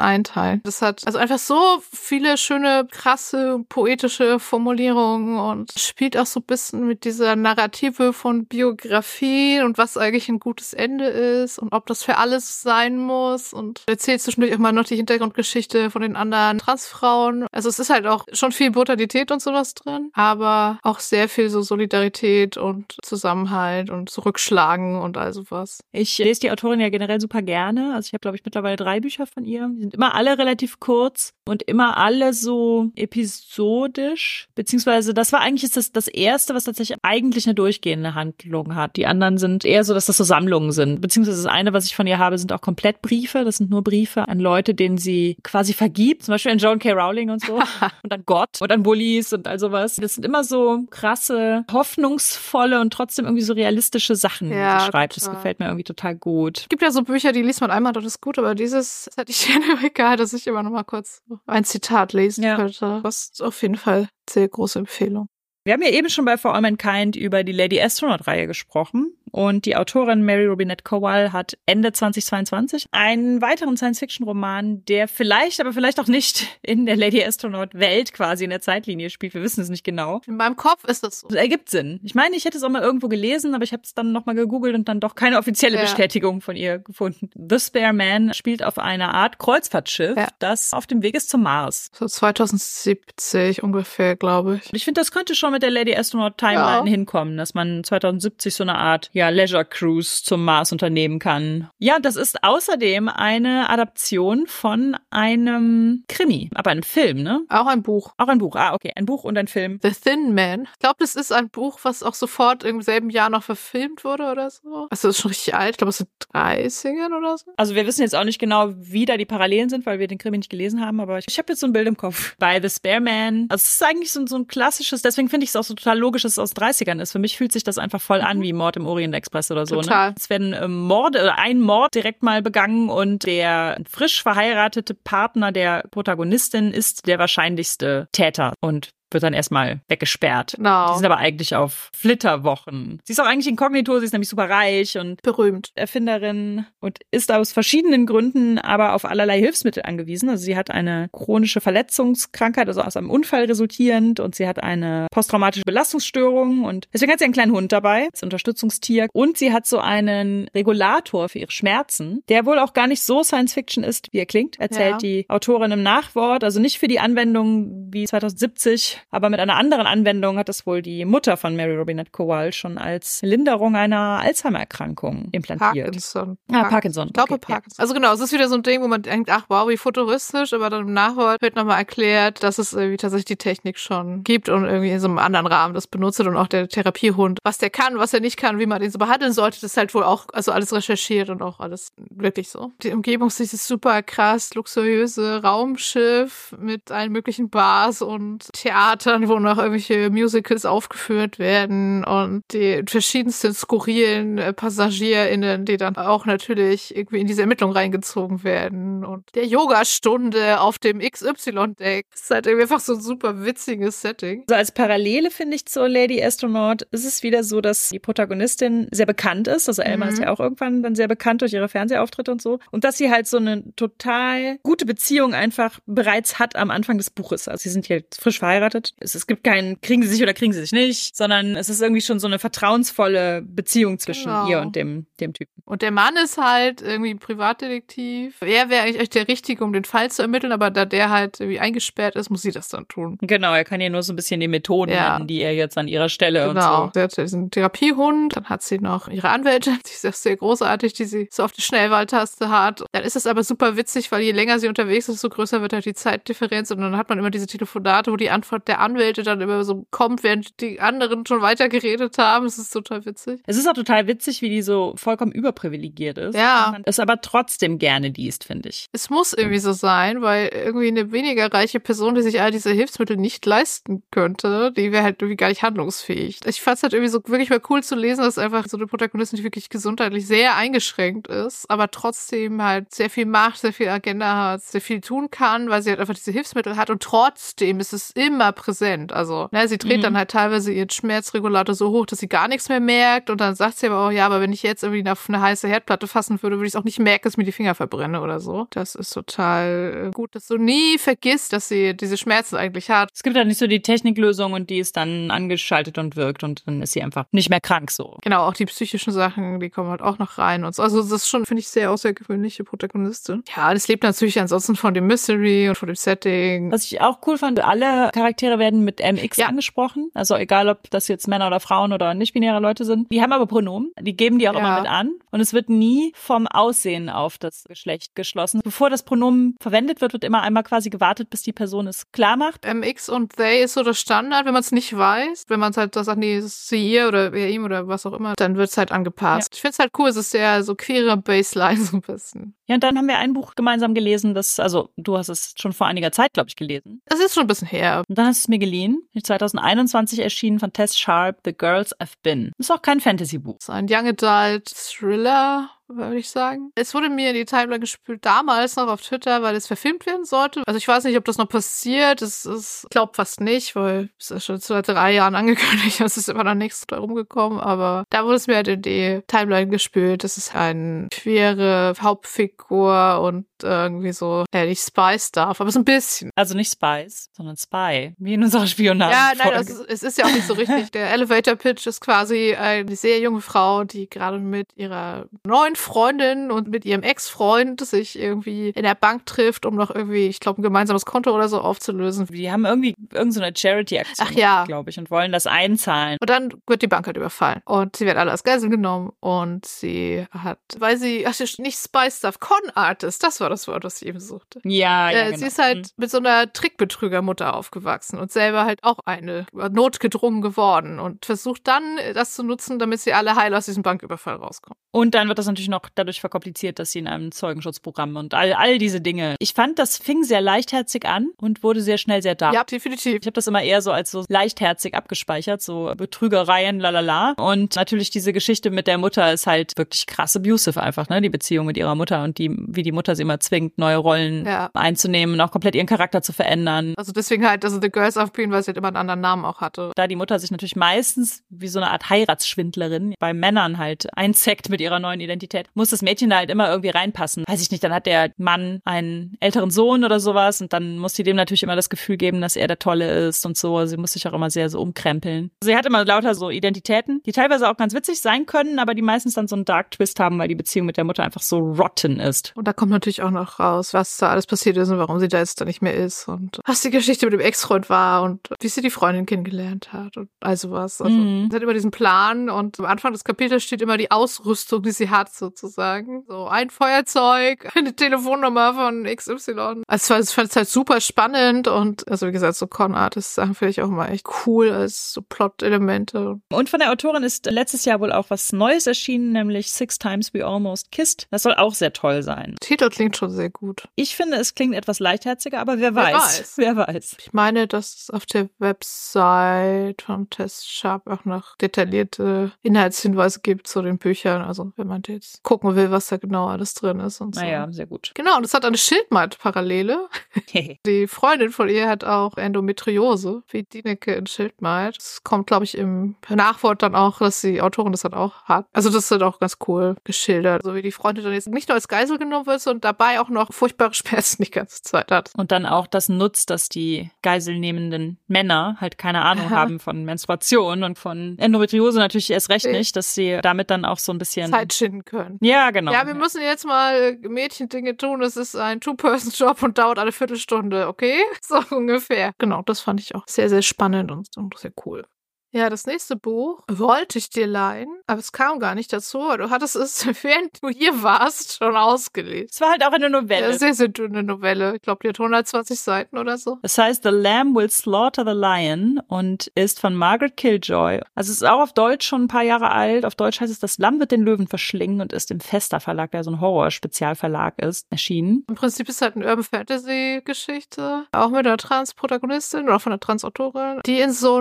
einteilen. Das hat also einfach so viele schöne, krasse, poetische Formulierungen und spielt auch so ein bisschen mit dieser Narrative von Biografie und was eigentlich ein gutes Ende ist und ob das für alles sein muss und erzählt zwischendurch mal noch die Hintergrundgeschichte von den anderen Transfrauen. Also es ist halt auch schon viel Brutalität und sowas drin, aber auch sehr viel so Solidarität und Zusammenhalt und Zurückschlagen und all sowas. Ich lese die Autorin ja generell super gerne. Also ich habe, glaube ich, mittlerweile drei Bücher von ihr. Die sind immer alle relativ kurz und immer alle so episodisch. Beziehungsweise das war eigentlich das, das erste, was tatsächlich eigentlich eine durchgehende Handlung hat. Die anderen sind eher so, dass das so Sammlungen sind. Beziehungsweise das eine, was ich von ihr habe, sind auch komplett Briefe. Das sind nur Briefe an Leute, denen sie quasi vergibt. Zum Beispiel an Joan K. Rowling und so. und an Gott und an Bullies und all sowas. Das sind immer so krasse, hoffnungsvolle und trotzdem irgendwie so realistische Sachen, die Ja, sie schreibt. Das gefällt mir irgendwie total gut. Es gibt ja so Bücher, die liest man einmal, das ist gut, aber dieses das hätte ich gerne egal, dass ich immer noch mal kurz ein Zitat lesen Ja. könnte. Das ist auf jeden Fall sehr große Empfehlung. Wir haben ja eben schon bei For All Mankind über die Lady Astronaut-Reihe gesprochen. Und die Autorin Mary Robinette Kowal hat Ende 2022 einen weiteren Science-Fiction-Roman, der vielleicht, aber vielleicht auch nicht in der Lady Astronaut-Welt quasi in der Zeitlinie spielt. Wir wissen es nicht genau. In meinem Kopf ist das so. Das ergibt Sinn. Ich meine, ich hätte es auch mal irgendwo gelesen, aber ich habe es dann nochmal gegoogelt und dann doch keine offizielle Ja. Bestätigung von ihr gefunden. The Spare Man spielt auf einer Art Kreuzfahrtschiff, Ja. das auf dem Weg ist zum Mars. So 2070 ungefähr, glaube ich. Ich finde, das könnte schon mit der Lady Astronaut Timeline Ja. hinkommen, dass man 2070 so eine Art, ja, Leisure Cruise zum Mars unternehmen kann. Ja, das ist außerdem eine Adaption von einem Krimi, aber ein Film, ne? Auch ein Buch. Auch ein Buch. Ah, okay, ein Buch und ein Film. The Thin Man. Ich glaube, das ist ein Buch, was auch sofort im selben Jahr noch verfilmt wurde oder so. Also das ist schon richtig alt. Ich glaube, es sind 30ern oder so. Also wir wissen jetzt auch nicht genau, wie da die Parallelen sind, weil wir den Krimi nicht gelesen haben, aber ich, ich habe jetzt so ein Bild im Kopf. Bei The Spare Man. Also es ist eigentlich so, so ein klassisches, deswegen finde ich es auch so total logisch, dass es aus 30ern ist. Für mich fühlt sich das einfach voll an wie Mord im Orient Express oder so. Total. Ne? Es werden äh, Morde oder ein Mord direkt mal begangen und der frisch verheiratete Partner der Protagonistin ist der wahrscheinlichste Täter und wird dann erstmal weggesperrt. Genau. Die sind aber eigentlich auf Flitterwochen. Sie ist auch eigentlich inkognito, sie ist nämlich super reich und Berühmt. Erfinderin und ist aus verschiedenen Gründen aber auf allerlei Hilfsmittel angewiesen. Also sie hat eine chronische Verletzungskrankheit, also aus einem Unfall resultierend und sie hat eine posttraumatische Belastungsstörung und deswegen hat sie einen kleinen Hund dabei als Unterstützungstier und sie hat so einen Regulator für ihre Schmerzen, der wohl auch gar nicht so Science Fiction ist, wie er klingt, erzählt Ja. die Autorin im Nachwort. Also nicht für die Anwendung wie 2070, aber mit einer anderen Anwendung hat es wohl die Mutter von Mary Robinette Kowal schon als Linderung einer Alzheimer-Erkrankung implantiert. Parkinson. Ah, Parkinson. Ich glaube Okay, ja. Parkinson. Also genau, es ist wieder so ein Ding, wo man denkt, ach wow, wie futuristisch, aber dann im Nachwort wird nochmal erklärt, dass es irgendwie tatsächlich die Technik schon gibt und irgendwie in so einem anderen Rahmen das benutzt und auch der Therapiehund, was der kann, was er nicht kann, wie man den so behandeln sollte, das ist halt wohl auch, also alles recherchiert und auch alles wirklich so. Die Umgebungssicht ist super krass, luxuriöse Raumschiff mit allen möglichen Bars und Theatern, wo noch irgendwelche Musicals aufgeführt werden und die verschiedensten skurrilen äh, PassagierInnen, die dann auch natürlich irgendwie in diese Ermittlung reingezogen werden und der Yogastunde auf dem XY-Deck. Das ist halt irgendwie einfach so ein super witziges Setting. Also als Parallele finde ich zur Lady Astronaut ist es wieder so, dass die Protagonistin sehr bekannt ist. Also Elma Mhm. ist ja auch irgendwann dann sehr bekannt durch ihre Fernsehauftritte und so. Und dass sie halt so eine total gute Beziehung einfach bereits hat am Anfang des Buches. Also sie sind hier frisch verheiratet. Es, es gibt keinen, kriegen sie sich oder kriegen sie sich nicht, sondern es ist irgendwie schon so eine vertrauensvolle Beziehung zwischen Genau. ihr und dem, dem Typen. Und der Mann ist halt irgendwie ein Privatdetektiv. Er wäre eigentlich der Richtige, um den Fall zu ermitteln, aber da der halt irgendwie eingesperrt ist, muss sie das dann tun. Genau, er kann ihr nur so ein bisschen die Methoden Ja. nennen, die er jetzt an ihrer Stelle Genau. und Sie hat diesen Therapiehund, dann hat sie noch ihre Anwältin, die ist auch sehr großartig, die sie so auf die Schnellwahltaste hat. Dann ist es aber super witzig, weil je länger sie unterwegs ist, desto größer wird halt die Zeitdifferenz und dann hat man immer diese Telefonate, wo die Antwort der Anwälte dann immer so kommt, während die anderen schon weiter geredet haben. Es ist total witzig. Es ist auch total witzig, wie die so vollkommen überprivilegiert ist. Ja. Und es aber trotzdem gerne liest, finde ich. Es muss irgendwie so sein, weil irgendwie eine weniger reiche Person, die sich all diese Hilfsmittel nicht leisten könnte, die wäre halt irgendwie gar nicht handlungsfähig. Ich fand es halt irgendwie so wirklich mal cool zu lesen, dass einfach so eine Protagonistin, die wirklich gesundheitlich sehr eingeschränkt ist, aber trotzdem halt sehr viel Macht, sehr viel Agenda hat, sehr viel tun kann, weil sie halt einfach diese Hilfsmittel hat und trotzdem ist es immer präsent. Also, ne, sie dreht Mhm. dann halt teilweise ihren Schmerzregulator so hoch, dass sie gar nichts mehr merkt und dann sagt sie aber auch, ja, aber wenn ich jetzt irgendwie auf eine heiße Herdplatte fassen würde, würde ich es auch nicht merken, dass ich mir die Finger verbrenne oder so. Das ist total äh, gut, dass du nie vergisst, dass sie diese Schmerzen eigentlich hat. Es gibt halt nicht so die Techniklösung und die ist dann angeschaltet und wirkt und dann ist sie einfach nicht mehr krank so. Genau, auch die psychischen Sachen, die kommen halt auch noch rein und so. Also das ist schon, finde ich, sehr außergewöhnliche Protagonistin. Ja, das lebt natürlich ansonsten von dem Mystery und von dem Setting. Was ich auch cool fand, alle Charaktere werden mit MX Ja. angesprochen. Also egal, ob das jetzt Männer oder Frauen oder nicht-binäre Leute sind. Die haben aber Pronomen. Die geben die auch Ja. immer mit an. Und es wird nie vom Aussehen auf das Geschlecht geschlossen. Bevor das Pronomen verwendet wird, wird immer einmal quasi gewartet, bis die Person es klar macht. MX und they ist so das Standard, wenn man es nicht weiß. Wenn man es halt sagt, nee, sie ihr oder er ihm oder was auch immer, dann wird es halt angepasst. Ich finde es halt cool, es ist sehr so queere Baseline so ein bisschen. Ja, und dann haben wir ein Buch gemeinsam gelesen, das, also du hast es schon vor einiger Zeit, glaube ich, gelesen. Das ist schon ein bisschen her. Und dann hast du es mir geliehen. 2021 erschienen von Tess Sharp, The Girls I've Been. Ist auch kein Fantasy-Buch. Ist ein Young Adult Thriller, würde ich sagen. Es wurde mir in die Timeline gespült, damals noch auf Twitter, weil es verfilmt werden sollte. Also ich weiß nicht, ob das noch passiert. Es ist, ich glaube fast nicht, weil es ist schon seit drei Jahren angekündigt. Es ist immer noch nichts da rumgekommen. Aber da wurde es mir halt in die Timeline gespült. Das ist eine queere Hauptfigur und irgendwie so, ja, nicht Spy-Stuff, aber so ein bisschen. Also nicht Spies, sondern Spy. Wie in unserer Spionage. Ja, nein, ist, es ist ja auch nicht so richtig. Der Elevator Pitch ist quasi eine sehr junge Frau, die gerade mit ihrer neuen Freundin und mit ihrem Ex-Freund sich irgendwie in der Bank trifft, um noch irgendwie, ich glaube, ein gemeinsames Konto oder so aufzulösen. Die haben irgendwie irgendeine so Charity-Aktion, ja. glaube ich, und wollen das einzahlen. Und dann wird die Bank halt überfallen. Und sie werden alle als Geisel genommen. Und sie hat, weil sie, ach, nicht Spy Stuff, Con Artist, das war das Wort, was ich eben suchte. Ja, ja. Äh, genau. Sie ist halt mit so einer Trickbetrügermutter aufgewachsen und selber halt auch eine notgedrungen geworden und versucht dann, das zu nutzen, damit sie alle heil aus diesem Banküberfall rauskommen. Und dann wird das natürlich noch dadurch verkompliziert, dass sie in einem Zeugenschutzprogramm und all, all diese Dinge. Ich fand, das fing sehr leichtherzig an und wurde sehr schnell sehr dark. Ja, definitiv. Ich habe das immer eher so als so leichtherzig abgespeichert, so Betrügereien, lalala. Und natürlich diese Geschichte mit der Mutter ist halt wirklich krass abusive einfach, ne? Die Beziehung mit ihrer Mutter und die, wie die Mutter sie immer zwingt, neue Rollen Ja. einzunehmen und auch komplett ihren Charakter zu verändern. Also deswegen halt, also The Girls of Queen, weil sie halt immer einen anderen Namen auch hatte. Da die Mutter sich natürlich meistens wie so eine Art Heiratsschwindlerin bei Männern halt einzeckt mit ihrer neuen Identität, muss das Mädchen da halt immer irgendwie reinpassen. Weiß ich nicht, dann hat der Mann einen älteren Sohn oder sowas und dann muss sie dem natürlich immer das Gefühl geben, dass er der Tolle ist und so. Sie muss sich auch immer sehr so umkrempeln. Sie hat immer lauter so Identitäten, die teilweise auch ganz witzig sein können, aber die meistens dann so einen Dark Twist haben, weil die Beziehung mit der Mutter einfach so rotten ist. Und da kommt natürlich auch noch raus, was da alles passiert ist und warum sie da jetzt da nicht mehr ist und was die Geschichte mit dem Ex-Freund war und wie sie die Freundin kennengelernt hat und all sowas. Also, Mhm. sie hat immer diesen Plan und am Anfang des Kapitels steht immer die Ausrüstung, die sie hat, sozusagen. So ein Feuerzeug, eine Telefonnummer von XY. Also ich fand es halt super spannend und, also wie gesagt, so Con-Artist-Sachen finde ich auch mal echt cool als so Plot-Elemente. Und von der Autorin ist letztes Jahr wohl auch was Neues erschienen, nämlich Six Times We Almost Kissed. Das soll auch sehr toll sein. Titel klingt schon sehr gut. Ich finde, es klingt etwas leichtherziger, aber wer Wer weiß. weiß. Wer weiß. Ich meine, dass es auf der Website von Test Sharp auch noch detaillierte Inhaltshinweise gibt zu den Büchern. Also wenn man jetzt gucken will, was da genau alles drin ist und so. Naja, sehr gut. Genau, und es hat eine Schildmaid-Parallele. Die Freundin von ihr hat auch Endometriose, wie Dineke in Schildmaid. Es kommt, glaube ich, im Nachwort dann auch, dass die Autorin das dann auch hat. Also das ist auch ganz cool geschildert. So wie die Freundin dann jetzt nicht nur als Geisel genommen wird, sondern dabei auch noch furchtbare Schmerzen die ganze Zeit hat. Und dann auch das nutzt, dass die geiselnehmenden Männer halt keine Ahnung haben von Menstruation und von Endometriose natürlich erst recht nicht, dass sie damit dann auch so ein bisschen. Zeit schinden können. Ja, genau. Ja, wir müssen jetzt mal Mädchendinge tun. Es ist ein Two-Person-Job und dauert eine Viertelstunde, okay? So ungefähr. Genau, das fand ich auch sehr, sehr spannend und, und sehr cool. Ja, das nächste Buch wollte ich dir leihen, aber es kam gar nicht dazu. Du hattest es, während du hier warst, schon ausgelesen. es war halt auch eine Ja, Novelle. sehr, sehr dünne Novelle. Ich glaube, die hat 120 Seiten oder so. Es heißt The Lamb Will Slaughter the Lion und ist von Margaret Killjoy. Also es ist auch auf Deutsch schon ein paar Jahre alt. Auf Deutsch heißt es Das Lamm wird den Löwen verschlingen und ist im Fester Verlag, der so ein Horror-Spezialverlag ist, erschienen. Im Prinzip ist halt eine Urban Fantasy Geschichte, auch mit einer Trans-Protagonistin oder von einer Trans-Autorin, die in so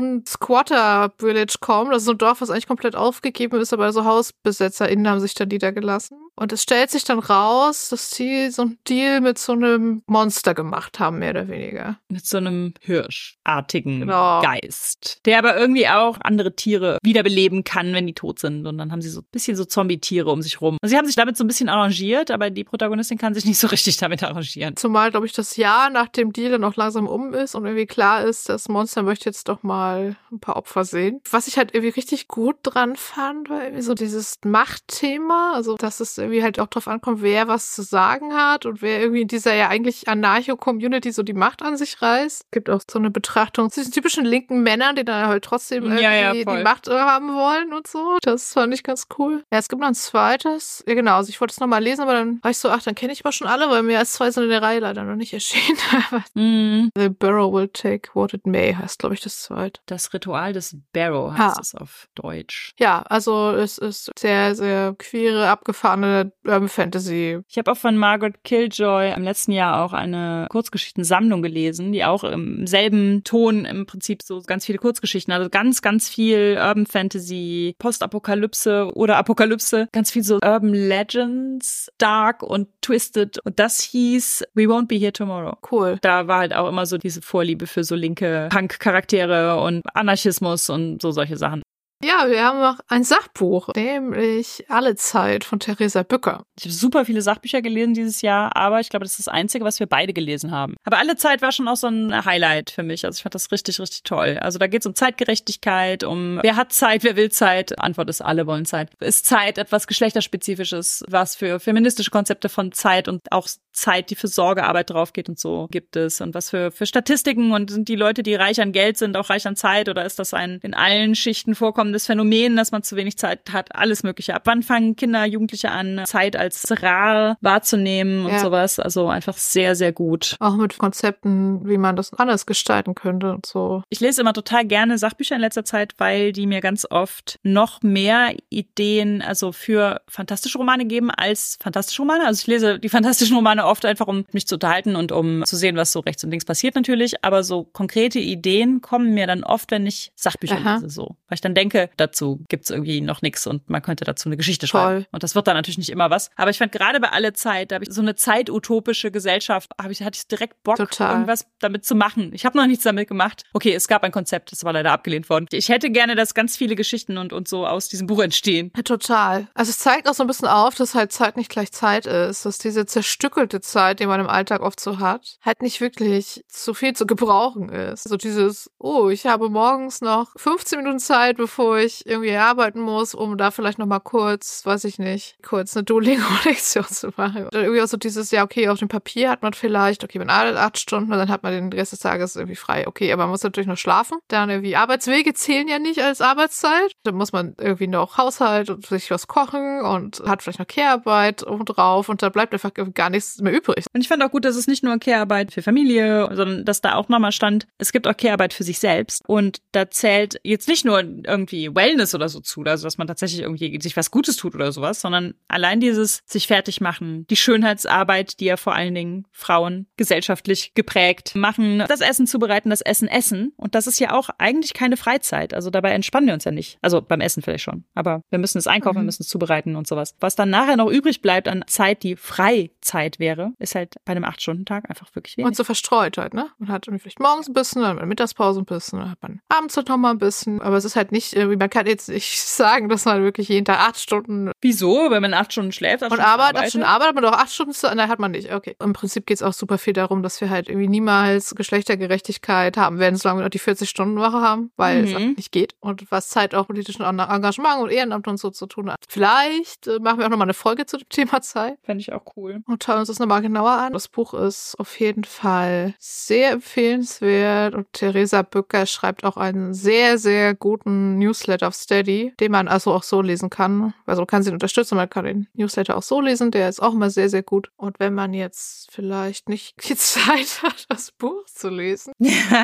Squatter-Village kommt. Das ist ein Dorf, was eigentlich komplett aufgegeben ist, aber so HausbesetzerInnen haben sich da niedergelassen. Und es stellt sich dann raus, dass die so einen Deal mit so einem Monster gemacht haben, mehr oder weniger. Mit so einem hirschartigen Genau. Geist. Der aber irgendwie auch andere Tiere wiederbeleben kann, wenn die tot sind. Und dann haben sie so ein bisschen so Zombie-Tiere um sich rum. Also sie haben sich damit so ein bisschen arrangiert, aber die Protagonistin kann sich nicht so richtig damit arrangieren. Zumal, glaube ich, das Jahr nach dem Deal dann auch langsam um ist und irgendwie klar ist, das Monster möchte jetzt doch mal ein paar Opfer sehen. Was ich halt irgendwie richtig gut dran fand, war irgendwie so dieses Machtthema, also dass es irgendwie halt auch drauf ankommt, wer was zu sagen hat und wer irgendwie in dieser ja eigentlich Anarcho-Community so die Macht an sich reißt. Es gibt auch so eine Betrachtung zu diesen typischen linken Männern, die dann halt trotzdem irgendwie Ja, ja, die Macht äh, haben wollen und so. Das fand ich ganz cool. Ja, es gibt noch ein zweites. Ja, genau. Also ich wollte es nochmal lesen, aber dann war ich so, ach, dann kenne ich aber schon alle, weil mehr als zwei sind in der Reihe leider noch nicht erschienen. Mm, The Barrow Will Take What It May heißt, glaube ich, das zweite. Das Ritual des Barrow heißt Ah. es auf Deutsch. Ja, also es ist sehr, sehr queere, abgefahrene Urban Fantasy. Ich habe auch von Margaret Killjoy im letzten Jahr auch eine Kurzgeschichtensammlung gelesen, die auch im selben Ton im Prinzip so ganz viele Kurzgeschichten, also ganz, ganz viel Urban Fantasy, Postapokalypse oder Apokalypse, ganz viel so Urban Legends, Dark und Twisted. Und das hieß We Won't Be Here Tomorrow. Cool. Da war halt auch immer so diese Vorliebe für so linke Punk-Charaktere und Anarchismus und so solche Sachen. Ja, wir haben noch ein Sachbuch, nämlich Alle Zeit von Theresa Bücker. Ich habe super viele Sachbücher gelesen dieses Jahr, aber ich glaube, das ist das Einzige, was wir beide gelesen haben. Aber Alle Zeit war schon auch so ein Highlight für mich. Also ich fand das richtig, richtig toll. Also da geht es um Zeitgerechtigkeit, um wer hat Zeit, wer will Zeit. Antwort ist, alle wollen Zeit. Ist Zeit etwas Geschlechterspezifisches, was für feministische Konzepte von Zeit und auch Zeit, die für Sorgearbeit draufgeht und so gibt es und was für, für Statistiken und sind die Leute, die reich an Geld sind, auch reich an Zeit oder ist das ein in allen Schichten vorkommendes Phänomen, dass man zu wenig Zeit hat, alles mögliche. Ab wann fangen Kinder, Jugendliche an, Zeit als rar wahrzunehmen und Ja. sowas. Also einfach sehr, sehr gut. Auch mit Konzepten, wie man das anders gestalten könnte und so. Ich lese immer total gerne Sachbücher in letzter Zeit, weil die mir ganz oft noch mehr Ideen, also für fantastische Romane geben als fantastische Romane. Also ich lese die fantastischen Romane oft einfach, um mich zu unterhalten und um zu sehen, was so rechts und links passiert natürlich. Aber so konkrete Ideen kommen mir dann oft, wenn ich Sachbücher Aha. lese, so. Weil ich dann denke, dazu gibt's irgendwie noch nichts und man könnte dazu eine Geschichte Toll. schreiben. Und das wird dann natürlich nicht immer was. Aber ich fand gerade bei alle Zeit, da habe ich so eine zeitutopische Gesellschaft, habe ich, hatte ich direkt Bock, Total. irgendwas damit zu machen. Ich habe noch nichts damit gemacht. Okay, es gab ein Konzept, das war leider abgelehnt worden. Ich hätte gerne, dass ganz viele Geschichten und, und so aus diesem Buch entstehen. Ja, total. Also es zeigt auch so ein bisschen auf, dass halt Zeit nicht gleich Zeit ist, dass diese zerstückelte Zeit, die man im Alltag oft so hat, halt nicht wirklich so viel zu gebrauchen ist. So dieses, oh, ich habe morgens noch 15 Minuten Zeit, bevor ich irgendwie arbeiten muss, um da vielleicht noch mal kurz, weiß ich nicht, kurz eine Duolingo-Lektion zu machen. Oder irgendwie auch so dieses, ja, okay, auf dem Papier hat man vielleicht, okay, man arbeitet acht Stunden und dann hat man den Rest des Tages irgendwie frei. Okay, aber man muss natürlich noch schlafen. Dann irgendwie Arbeitswege zählen ja nicht als Arbeitszeit. Dann muss man irgendwie noch Haushalt und sich was kochen und hat vielleicht noch Care-Arbeit obendrauf und da bleibt einfach gar nichts mehr übrig. Und ich fand auch gut, dass es nicht nur Care-Arbeit für Familie, sondern dass da auch nochmal stand, es gibt auch Care-Arbeit für sich selbst. Und da zählt jetzt nicht nur irgendwie Wellness oder so zu, also dass man tatsächlich irgendwie sich was Gutes tut oder sowas, sondern allein dieses sich fertig machen, die Schönheitsarbeit, die ja vor allen Dingen Frauen gesellschaftlich geprägt machen, das Essen zubereiten, das Essen essen. Und das ist ja auch eigentlich keine Freizeit. Also dabei entspannen wir uns ja nicht. Also beim Essen vielleicht schon. Aber wir müssen es einkaufen, wir müssen es zubereiten und sowas. Was dann nachher noch übrig bleibt an Zeit, die Freizeit wäre, ist halt bei einem Acht-Stunden-Tag einfach wirklich wenig. Und so verstreut halt, ne? Man hat vielleicht morgens ein bisschen, dann hat man Mittagspause ein bisschen, dann hat man abends halt noch mal ein bisschen. Aber es ist halt nicht, irgendwie, man kann jetzt nicht sagen, dass man wirklich jeden Tag acht Stunden Wieso? Wenn man acht Stunden schläft, acht und Stunden arbeitet, acht Stunden arbeitet man doch acht Stunden, zu- nein, hat man nicht. Okay. Im Prinzip geht es auch super viel darum, dass wir halt irgendwie niemals Geschlechtergerechtigkeit haben werden, solange wir noch die 40-Stunden-Woche haben, weil es Mhm. einfach nicht geht. Und was Zeit auch politischen Engagement und Ehrenamt und so zu tun hat. Vielleicht äh, machen wir auch nochmal eine Folge zu dem Thema Zeit. Fände ich auch cool. Und schauen uns das nochmal genauer an. Das Buch ist auf jeden Fall sehr empfehlenswert und Theresa Bücker schreibt auch einen sehr, sehr guten Newsletter auf Steady, den man also auch so lesen kann. Also man kann sie unterstützen, man kann den Newsletter auch so lesen, der ist auch immer sehr, sehr gut. Und wenn man jetzt vielleicht nicht die Zeit hat, das Buch zu lesen,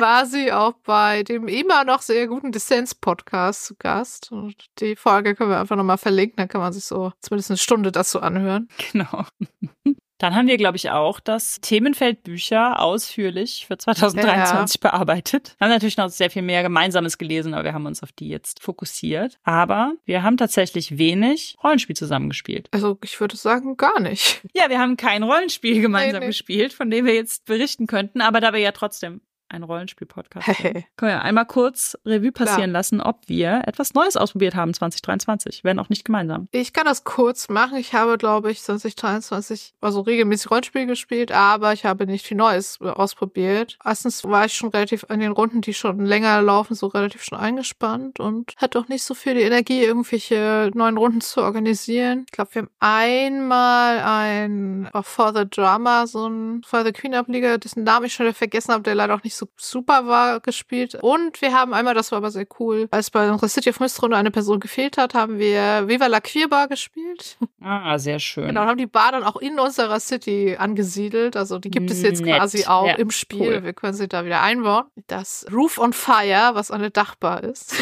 war sie auch bei dem immer noch sehr guten Dissens-Podcast zu Gast. Und die Folge können wir einfach nochmal verlinken, dann kann man sich so zumindest eine Stunde dazu anhören. Genau. Dann haben wir, glaube ich, auch das Themenfeld Bücher ausführlich für 2023 bearbeitet. Wir haben natürlich noch sehr viel mehr Gemeinsames gelesen, aber wir haben uns auf die jetzt fokussiert. Aber wir haben tatsächlich wenig Rollenspiel zusammengespielt. Also ich würde sagen, gar nicht. Ja, wir haben kein Rollenspiel gemeinsam Nee, nee. gespielt, von dem wir jetzt berichten könnten, aber da wir ja trotzdem ein Rollenspiel-Podcast Hey. können wir einmal kurz Revue passieren lassen, ob wir etwas Neues ausprobiert haben 2023, wenn auch nicht gemeinsam. Ich kann das kurz machen. Ich habe, glaube ich, 2023 also regelmäßig Rollenspiel gespielt, aber ich habe nicht viel Neues äh, ausprobiert. Erstens war ich schon relativ an den Runden, die schon länger laufen, so relativ schon eingespannt und hatte auch nicht so viel die Energie, irgendwelche neuen Runden zu organisieren. Ich glaube, wir haben einmal ein auch For the Drama, so ein For the Queen Ableger, dessen Namen ich schon wieder vergessen habe, der leider auch nicht so super war, gespielt. Und wir haben einmal, das war aber sehr cool, als bei unserer City of Mist Runde eine Person gefehlt hat, haben wir Viva la Queerbar gespielt. Ah, sehr schön. Genau, und haben die Bar dann auch in unserer City angesiedelt. Also die gibt es jetzt Nett. quasi auch Ja, im Spiel. cool. Wir können sie da wieder einbauen. Das Roof on Fire, was eine Dachbar ist.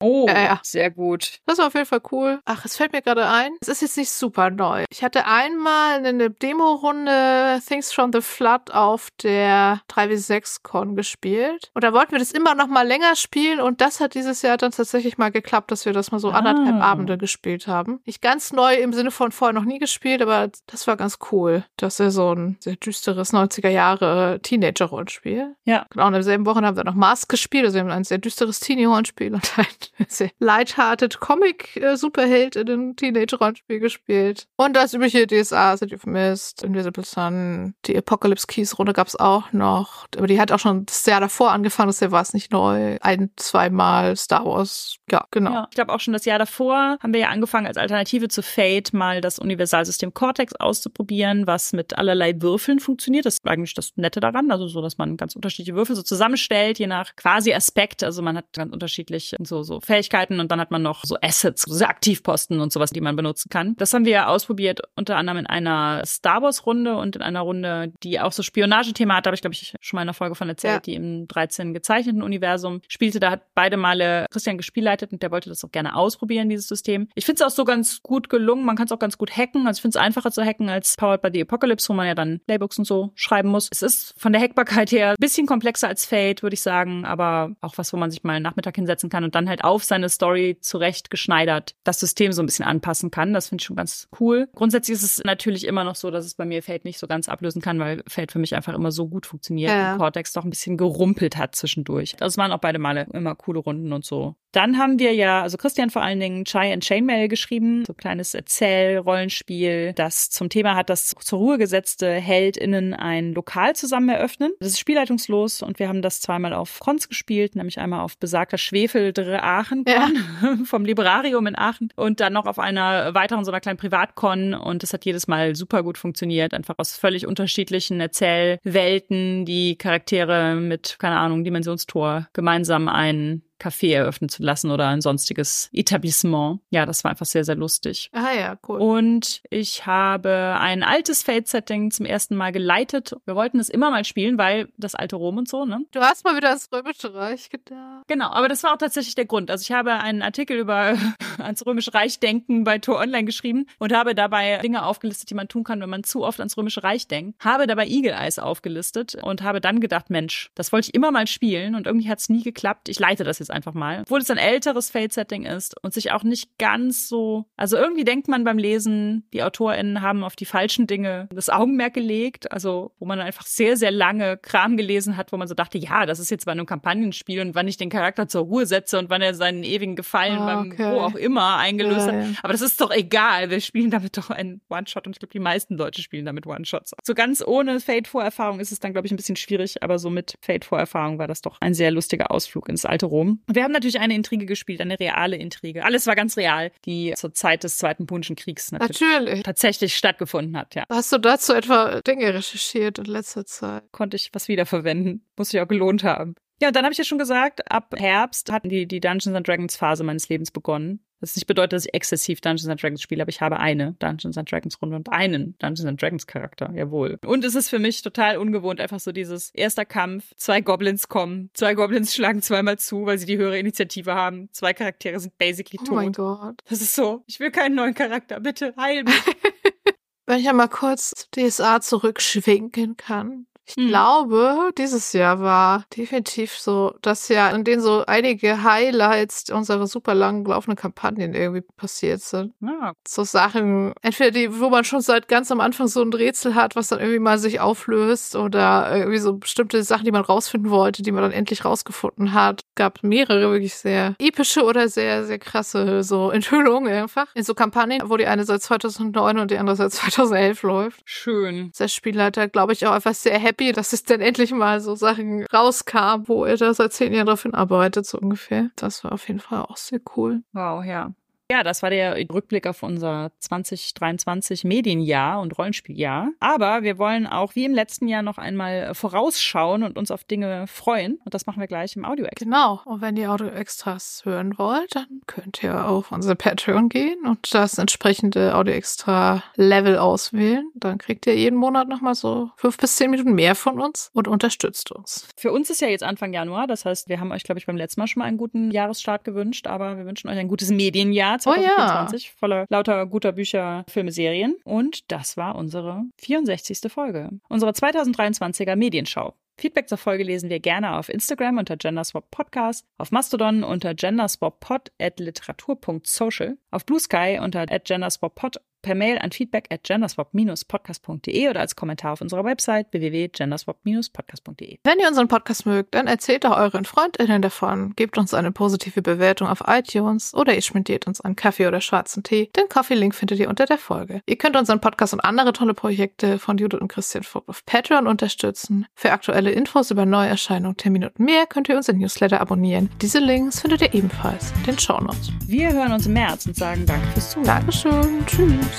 Oh, Ja, ja. sehr gut. Das war auf jeden Fall cool. Ach, es fällt mir gerade ein. Es ist jetzt nicht super neu. Ich hatte einmal eine Demo-Runde Things from the Flood auf der 3W6-Con gespielt. Und da wollten wir das immer noch mal länger spielen. Und das hat dieses Jahr dann tatsächlich mal geklappt, dass wir das mal so anderthalb Ah. Abende gespielt haben. Nicht ganz neu im Sinne von vorher noch nie gespielt, aber das war ganz cool. Das ist so ein sehr düsteres 90er Jahre Teenager-Rollenspiel. Ja. Genau, und am selben Wochen haben wir noch Mask gespielt. Also wir haben ein sehr düsteres Teenie-Rollenspiel und ein lighthearted Comic-Superheld in einem Teenage-Rollenspiel gespielt. Und das übliche DSA, City of Mist, Invisible Sun, die Apocalypse Keys-Runde gab's auch noch. Aber die hat auch schon das Jahr davor angefangen, Jahr war es nicht neu. Ein, zweimal Star Wars. Ja, genau. Ja, ich glaube auch schon das Jahr davor haben wir ja angefangen, als Alternative zu Fate mal das Universalsystem Cortex auszuprobieren, was mit allerlei Würfeln funktioniert. Das ist eigentlich das Nette daran, also so, dass man ganz unterschiedliche Würfel so zusammenstellt, je nach quasi Aspekt. Also man hat ganz unterschiedlich so, so Fähigkeiten und dann hat man noch so Assets, so Aktivposten und sowas, die man benutzen kann. Das haben wir ausprobiert, unter anderem in einer Star Wars Runde und in einer Runde, die auch so Spionagethema hat, da habe ich glaube ich schon mal in einer Folge von erzählt, ja. die im 13 gezeichneten Universum spielte. Da hat beide Male Christian gespielleitet und der wollte das auch gerne ausprobieren, dieses System. Ich finde es auch so ganz gut gelungen. Man kann es auch ganz gut hacken. Also ich finde es einfacher zu hacken als Powered by the Apocalypse, wo man ja dann Playbooks und so schreiben muss. Es ist von der Hackbarkeit her ein bisschen komplexer als Fate, würde ich sagen, aber auch was, wo man sich mal einen Nachmittag hinsetzen kann und dann halt auf seine Story zurechtgeschneidert das System so ein bisschen anpassen kann. Das finde ich schon ganz cool. Grundsätzlich ist es natürlich immer noch so, dass es bei mir Fate nicht so ganz ablösen kann, weil Fate für mich einfach immer so gut funktioniert ja. und Cortex doch ein bisschen gerumpelt hat zwischendurch. Das waren auch beide Male immer coole Runden und so. Dann haben wir ja, also Christian vor allen Dingen Chai and Chainmail geschrieben, so ein kleines Erzähl-Rollenspiel, das zum Thema hat, dass zur Ruhe gesetzte HeldInnen ein Lokal zusammen eröffnen. Das ist spielleitungslos und wir haben das zweimal auf Cons gespielt, nämlich einmal auf besagter Schwefeldre Aachen ja. vom Librarium in Aachen und dann noch auf einer weiteren so einer kleinen Privatkon und das hat jedes Mal super gut funktioniert, einfach aus völlig unterschiedlichen Erzählwelten, die Charaktere mit, keine Ahnung, Dimensionstor gemeinsam ein Café eröffnen zu lassen oder ein sonstiges Etablissement. Ja, das war einfach sehr, sehr lustig. Ah ja, cool. Und ich habe ein altes Fate-Setting zum ersten Mal geleitet. Wir wollten es immer mal spielen, weil das alte Rom und so, ne? Du hast mal wieder das Römische Reich gedacht. Genau, aber das war auch tatsächlich der Grund. Also ich habe einen Artikel über ans Römische Reich denken bei Tor Online geschrieben und habe dabei Dinge aufgelistet, die man tun kann, wenn man zu oft ans Römische Reich denkt. Habe dabei Eagle Eyes aufgelistet und habe dann gedacht, Mensch, das wollte ich immer mal spielen und irgendwie hat es nie geklappt. Ich leite das jetzt jetzt einfach mal. Obwohl es ein älteres Fate-Setting ist und sich auch nicht ganz so, also irgendwie denkt man beim Lesen, die AutorInnen haben auf die falschen Dinge das Augenmerk gelegt, also wo man einfach sehr, sehr lange Kram gelesen hat, wo man so dachte, ja, das ist jetzt bei einem Kampagnenspiel und wann ich den Charakter zur Ruhe setze und wann er seinen ewigen Gefallen ah, beim wo auch immer eingelöst ja, hat. Aber das ist doch egal, wir spielen damit doch einen One-Shot und ich glaube, die meisten Leute spielen damit One-Shots. So ganz ohne Fate-Vorerfahrung ist es dann, glaube ich, ein bisschen schwierig, aber so mit Fate-Vorerfahrung war das doch ein sehr lustiger Ausflug ins alte Rom. Wir haben natürlich eine Intrige gespielt, eine reale Intrige. Alles war ganz real, die zur Zeit des Zweiten Punischen Kriegs natürlich, natürlich. tatsächlich stattgefunden hat, ja. Hast du dazu etwa Dinge recherchiert in letzter Zeit? Konnte ich was wiederverwenden. Muss sich auch gelohnt haben. Ja, und dann habe ich ja schon gesagt, ab Herbst hat die, die Dungeons and Dragons Phase meines Lebens begonnen. Das nicht bedeutet, dass ich exzessiv Dungeons and Dragons spiele, aber ich habe eine Dungeons and Dragons Runde und einen Dungeons and Dragons Charakter, jawohl. Und es ist für mich total ungewohnt, einfach so dieses erster Kampf, zwei Goblins kommen, zwei Goblins schlagen zweimal zu, weil sie die höhere Initiative haben, zwei Charaktere sind basically tot. Oh mein Gott. Das ist so, ich will keinen neuen Charakter, bitte heil mich. Wenn ich ja mal kurz zu DSA zurückschwenken kann. Ich mhm. glaube, dieses Jahr war definitiv so das Jahr, in dem so einige Highlights unserer super lang laufenden Kampagnen irgendwie passiert sind. Ja. So Sachen, entweder die, wo man schon seit ganz am Anfang so ein Rätsel hat, was dann irgendwie mal sich auflöst oder irgendwie so bestimmte Sachen, die man rausfinden wollte, die man dann endlich rausgefunden hat. Gab mehrere wirklich sehr epische oder sehr, sehr krasse so Enthüllungen einfach. In so Kampagnen, wo die eine seit 2009 und die andere seit 2011 läuft. Schön. Der Spielleiter, glaube ich, auch einfach sehr happy happy, dass es dann endlich mal so Sachen rauskam, wo er da seit zehn Jahren drauf hinarbeitet, so ungefähr. Das war auf jeden Fall auch sehr cool. Wow, ja. Ja, das war der Rückblick auf unser 2023 Medienjahr und Rollenspieljahr. Aber wir wollen auch wie im letzten Jahr noch einmal vorausschauen und uns auf Dinge freuen. Und das machen wir gleich im Audio-Extra. Genau. Und wenn ihr Audio-Extras hören wollt, dann könnt ihr auf unser Patreon gehen und das entsprechende Audio-Extra-Level auswählen. Dann kriegt ihr jeden Monat nochmal so fünf bis zehn Minuten mehr von uns und unterstützt uns. Für uns ist ja jetzt Anfang Januar. Das heißt, wir haben euch, glaube ich, beim letzten Mal schon mal einen guten Jahresstart gewünscht. Aber wir wünschen euch ein gutes Medienjahr. 2024 oh ja. voller lauter guter Bücher, Filme, Serien. Und das war unsere 64. Folge. Unsere 2023er Medienschau. Feedback zur Folge lesen wir gerne auf Instagram unter Genderswap Podcast, auf Mastodon unter genderswappod at literatur.social, auf Blue Sky unter at genderswappod per Mail an feedback at genderswap-podcast.de oder als Kommentar auf unserer Website www.genderswap-podcast.de. Wenn ihr unseren Podcast mögt, dann erzählt doch euren FreundInnen davon, gebt uns eine positive Bewertung auf iTunes oder ihr spendiert uns einen Kaffee oder schwarzen Tee. Den Coffee-Link findet ihr unter der Folge. Ihr könnt unseren Podcast und andere tolle Projekte von Judith und Christian Vogt auf Patreon unterstützen. Für aktuelle Infos über Neuerscheinungen, Termine und mehr könnt ihr unseren Newsletter abonnieren. Diese Links findet ihr ebenfalls in den Shownotes. Wir hören uns im März und sagen Danke fürs Zuhören. Dankeschön. Tschüss.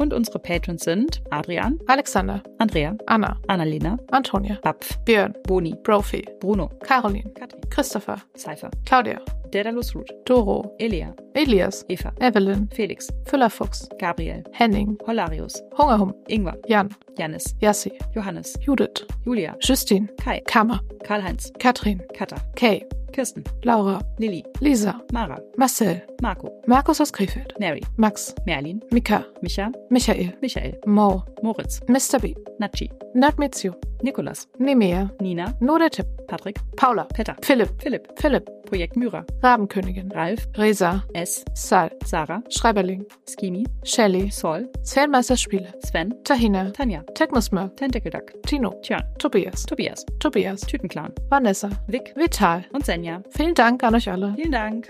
Und unsere Patrons sind Adrian, Alexander, Andrea, Anna, Annalena, Antonia, Bapf, Björn, Boni, Brophy, Bruno, Caroline, Katrin, Christopher, Cypher, Claudia, Daedalus Root, Doro, Elia, Elias, Eva, Evelyn, Felix, Füllerfuchs, Gabriel, Henning, Holarius, Hungerhum, Ingwer, Jan, Janis, Yassi, Johannes, Judith, Julia, Justine, Kai, Kammer, Karl-Heinz, Katrin, Katha, Kay, Kirsten, Laura, Lilly, Lisa, Mara, Marcel, Marco, Markus aus Krefeld, Mary, Max, Merlin, Mika, Micha, Michael, Michael, Mo, Moritz, Mr. B, Natschi, Nadmizio, Nikolas, Nemea, Nina, Tipp, Patrick, Paula, Petter, Philipp, Philipp, Philipp, Projekt Myra, Rabenkönigin, Ralf, Resa, S, Sal, Sarah, Schreiberling, Skimi, Shelly, Sol, Zählmeister Spiele, Sven, Tahina, Tanja, Technosmurf, Tentacle Duck, Tino, Tjörn, Tobias, Tobias, Tobias, Tütenclown, Vanessa, Vic. Vital. und Senja. Vielen Dank an euch alle. Vielen Dank.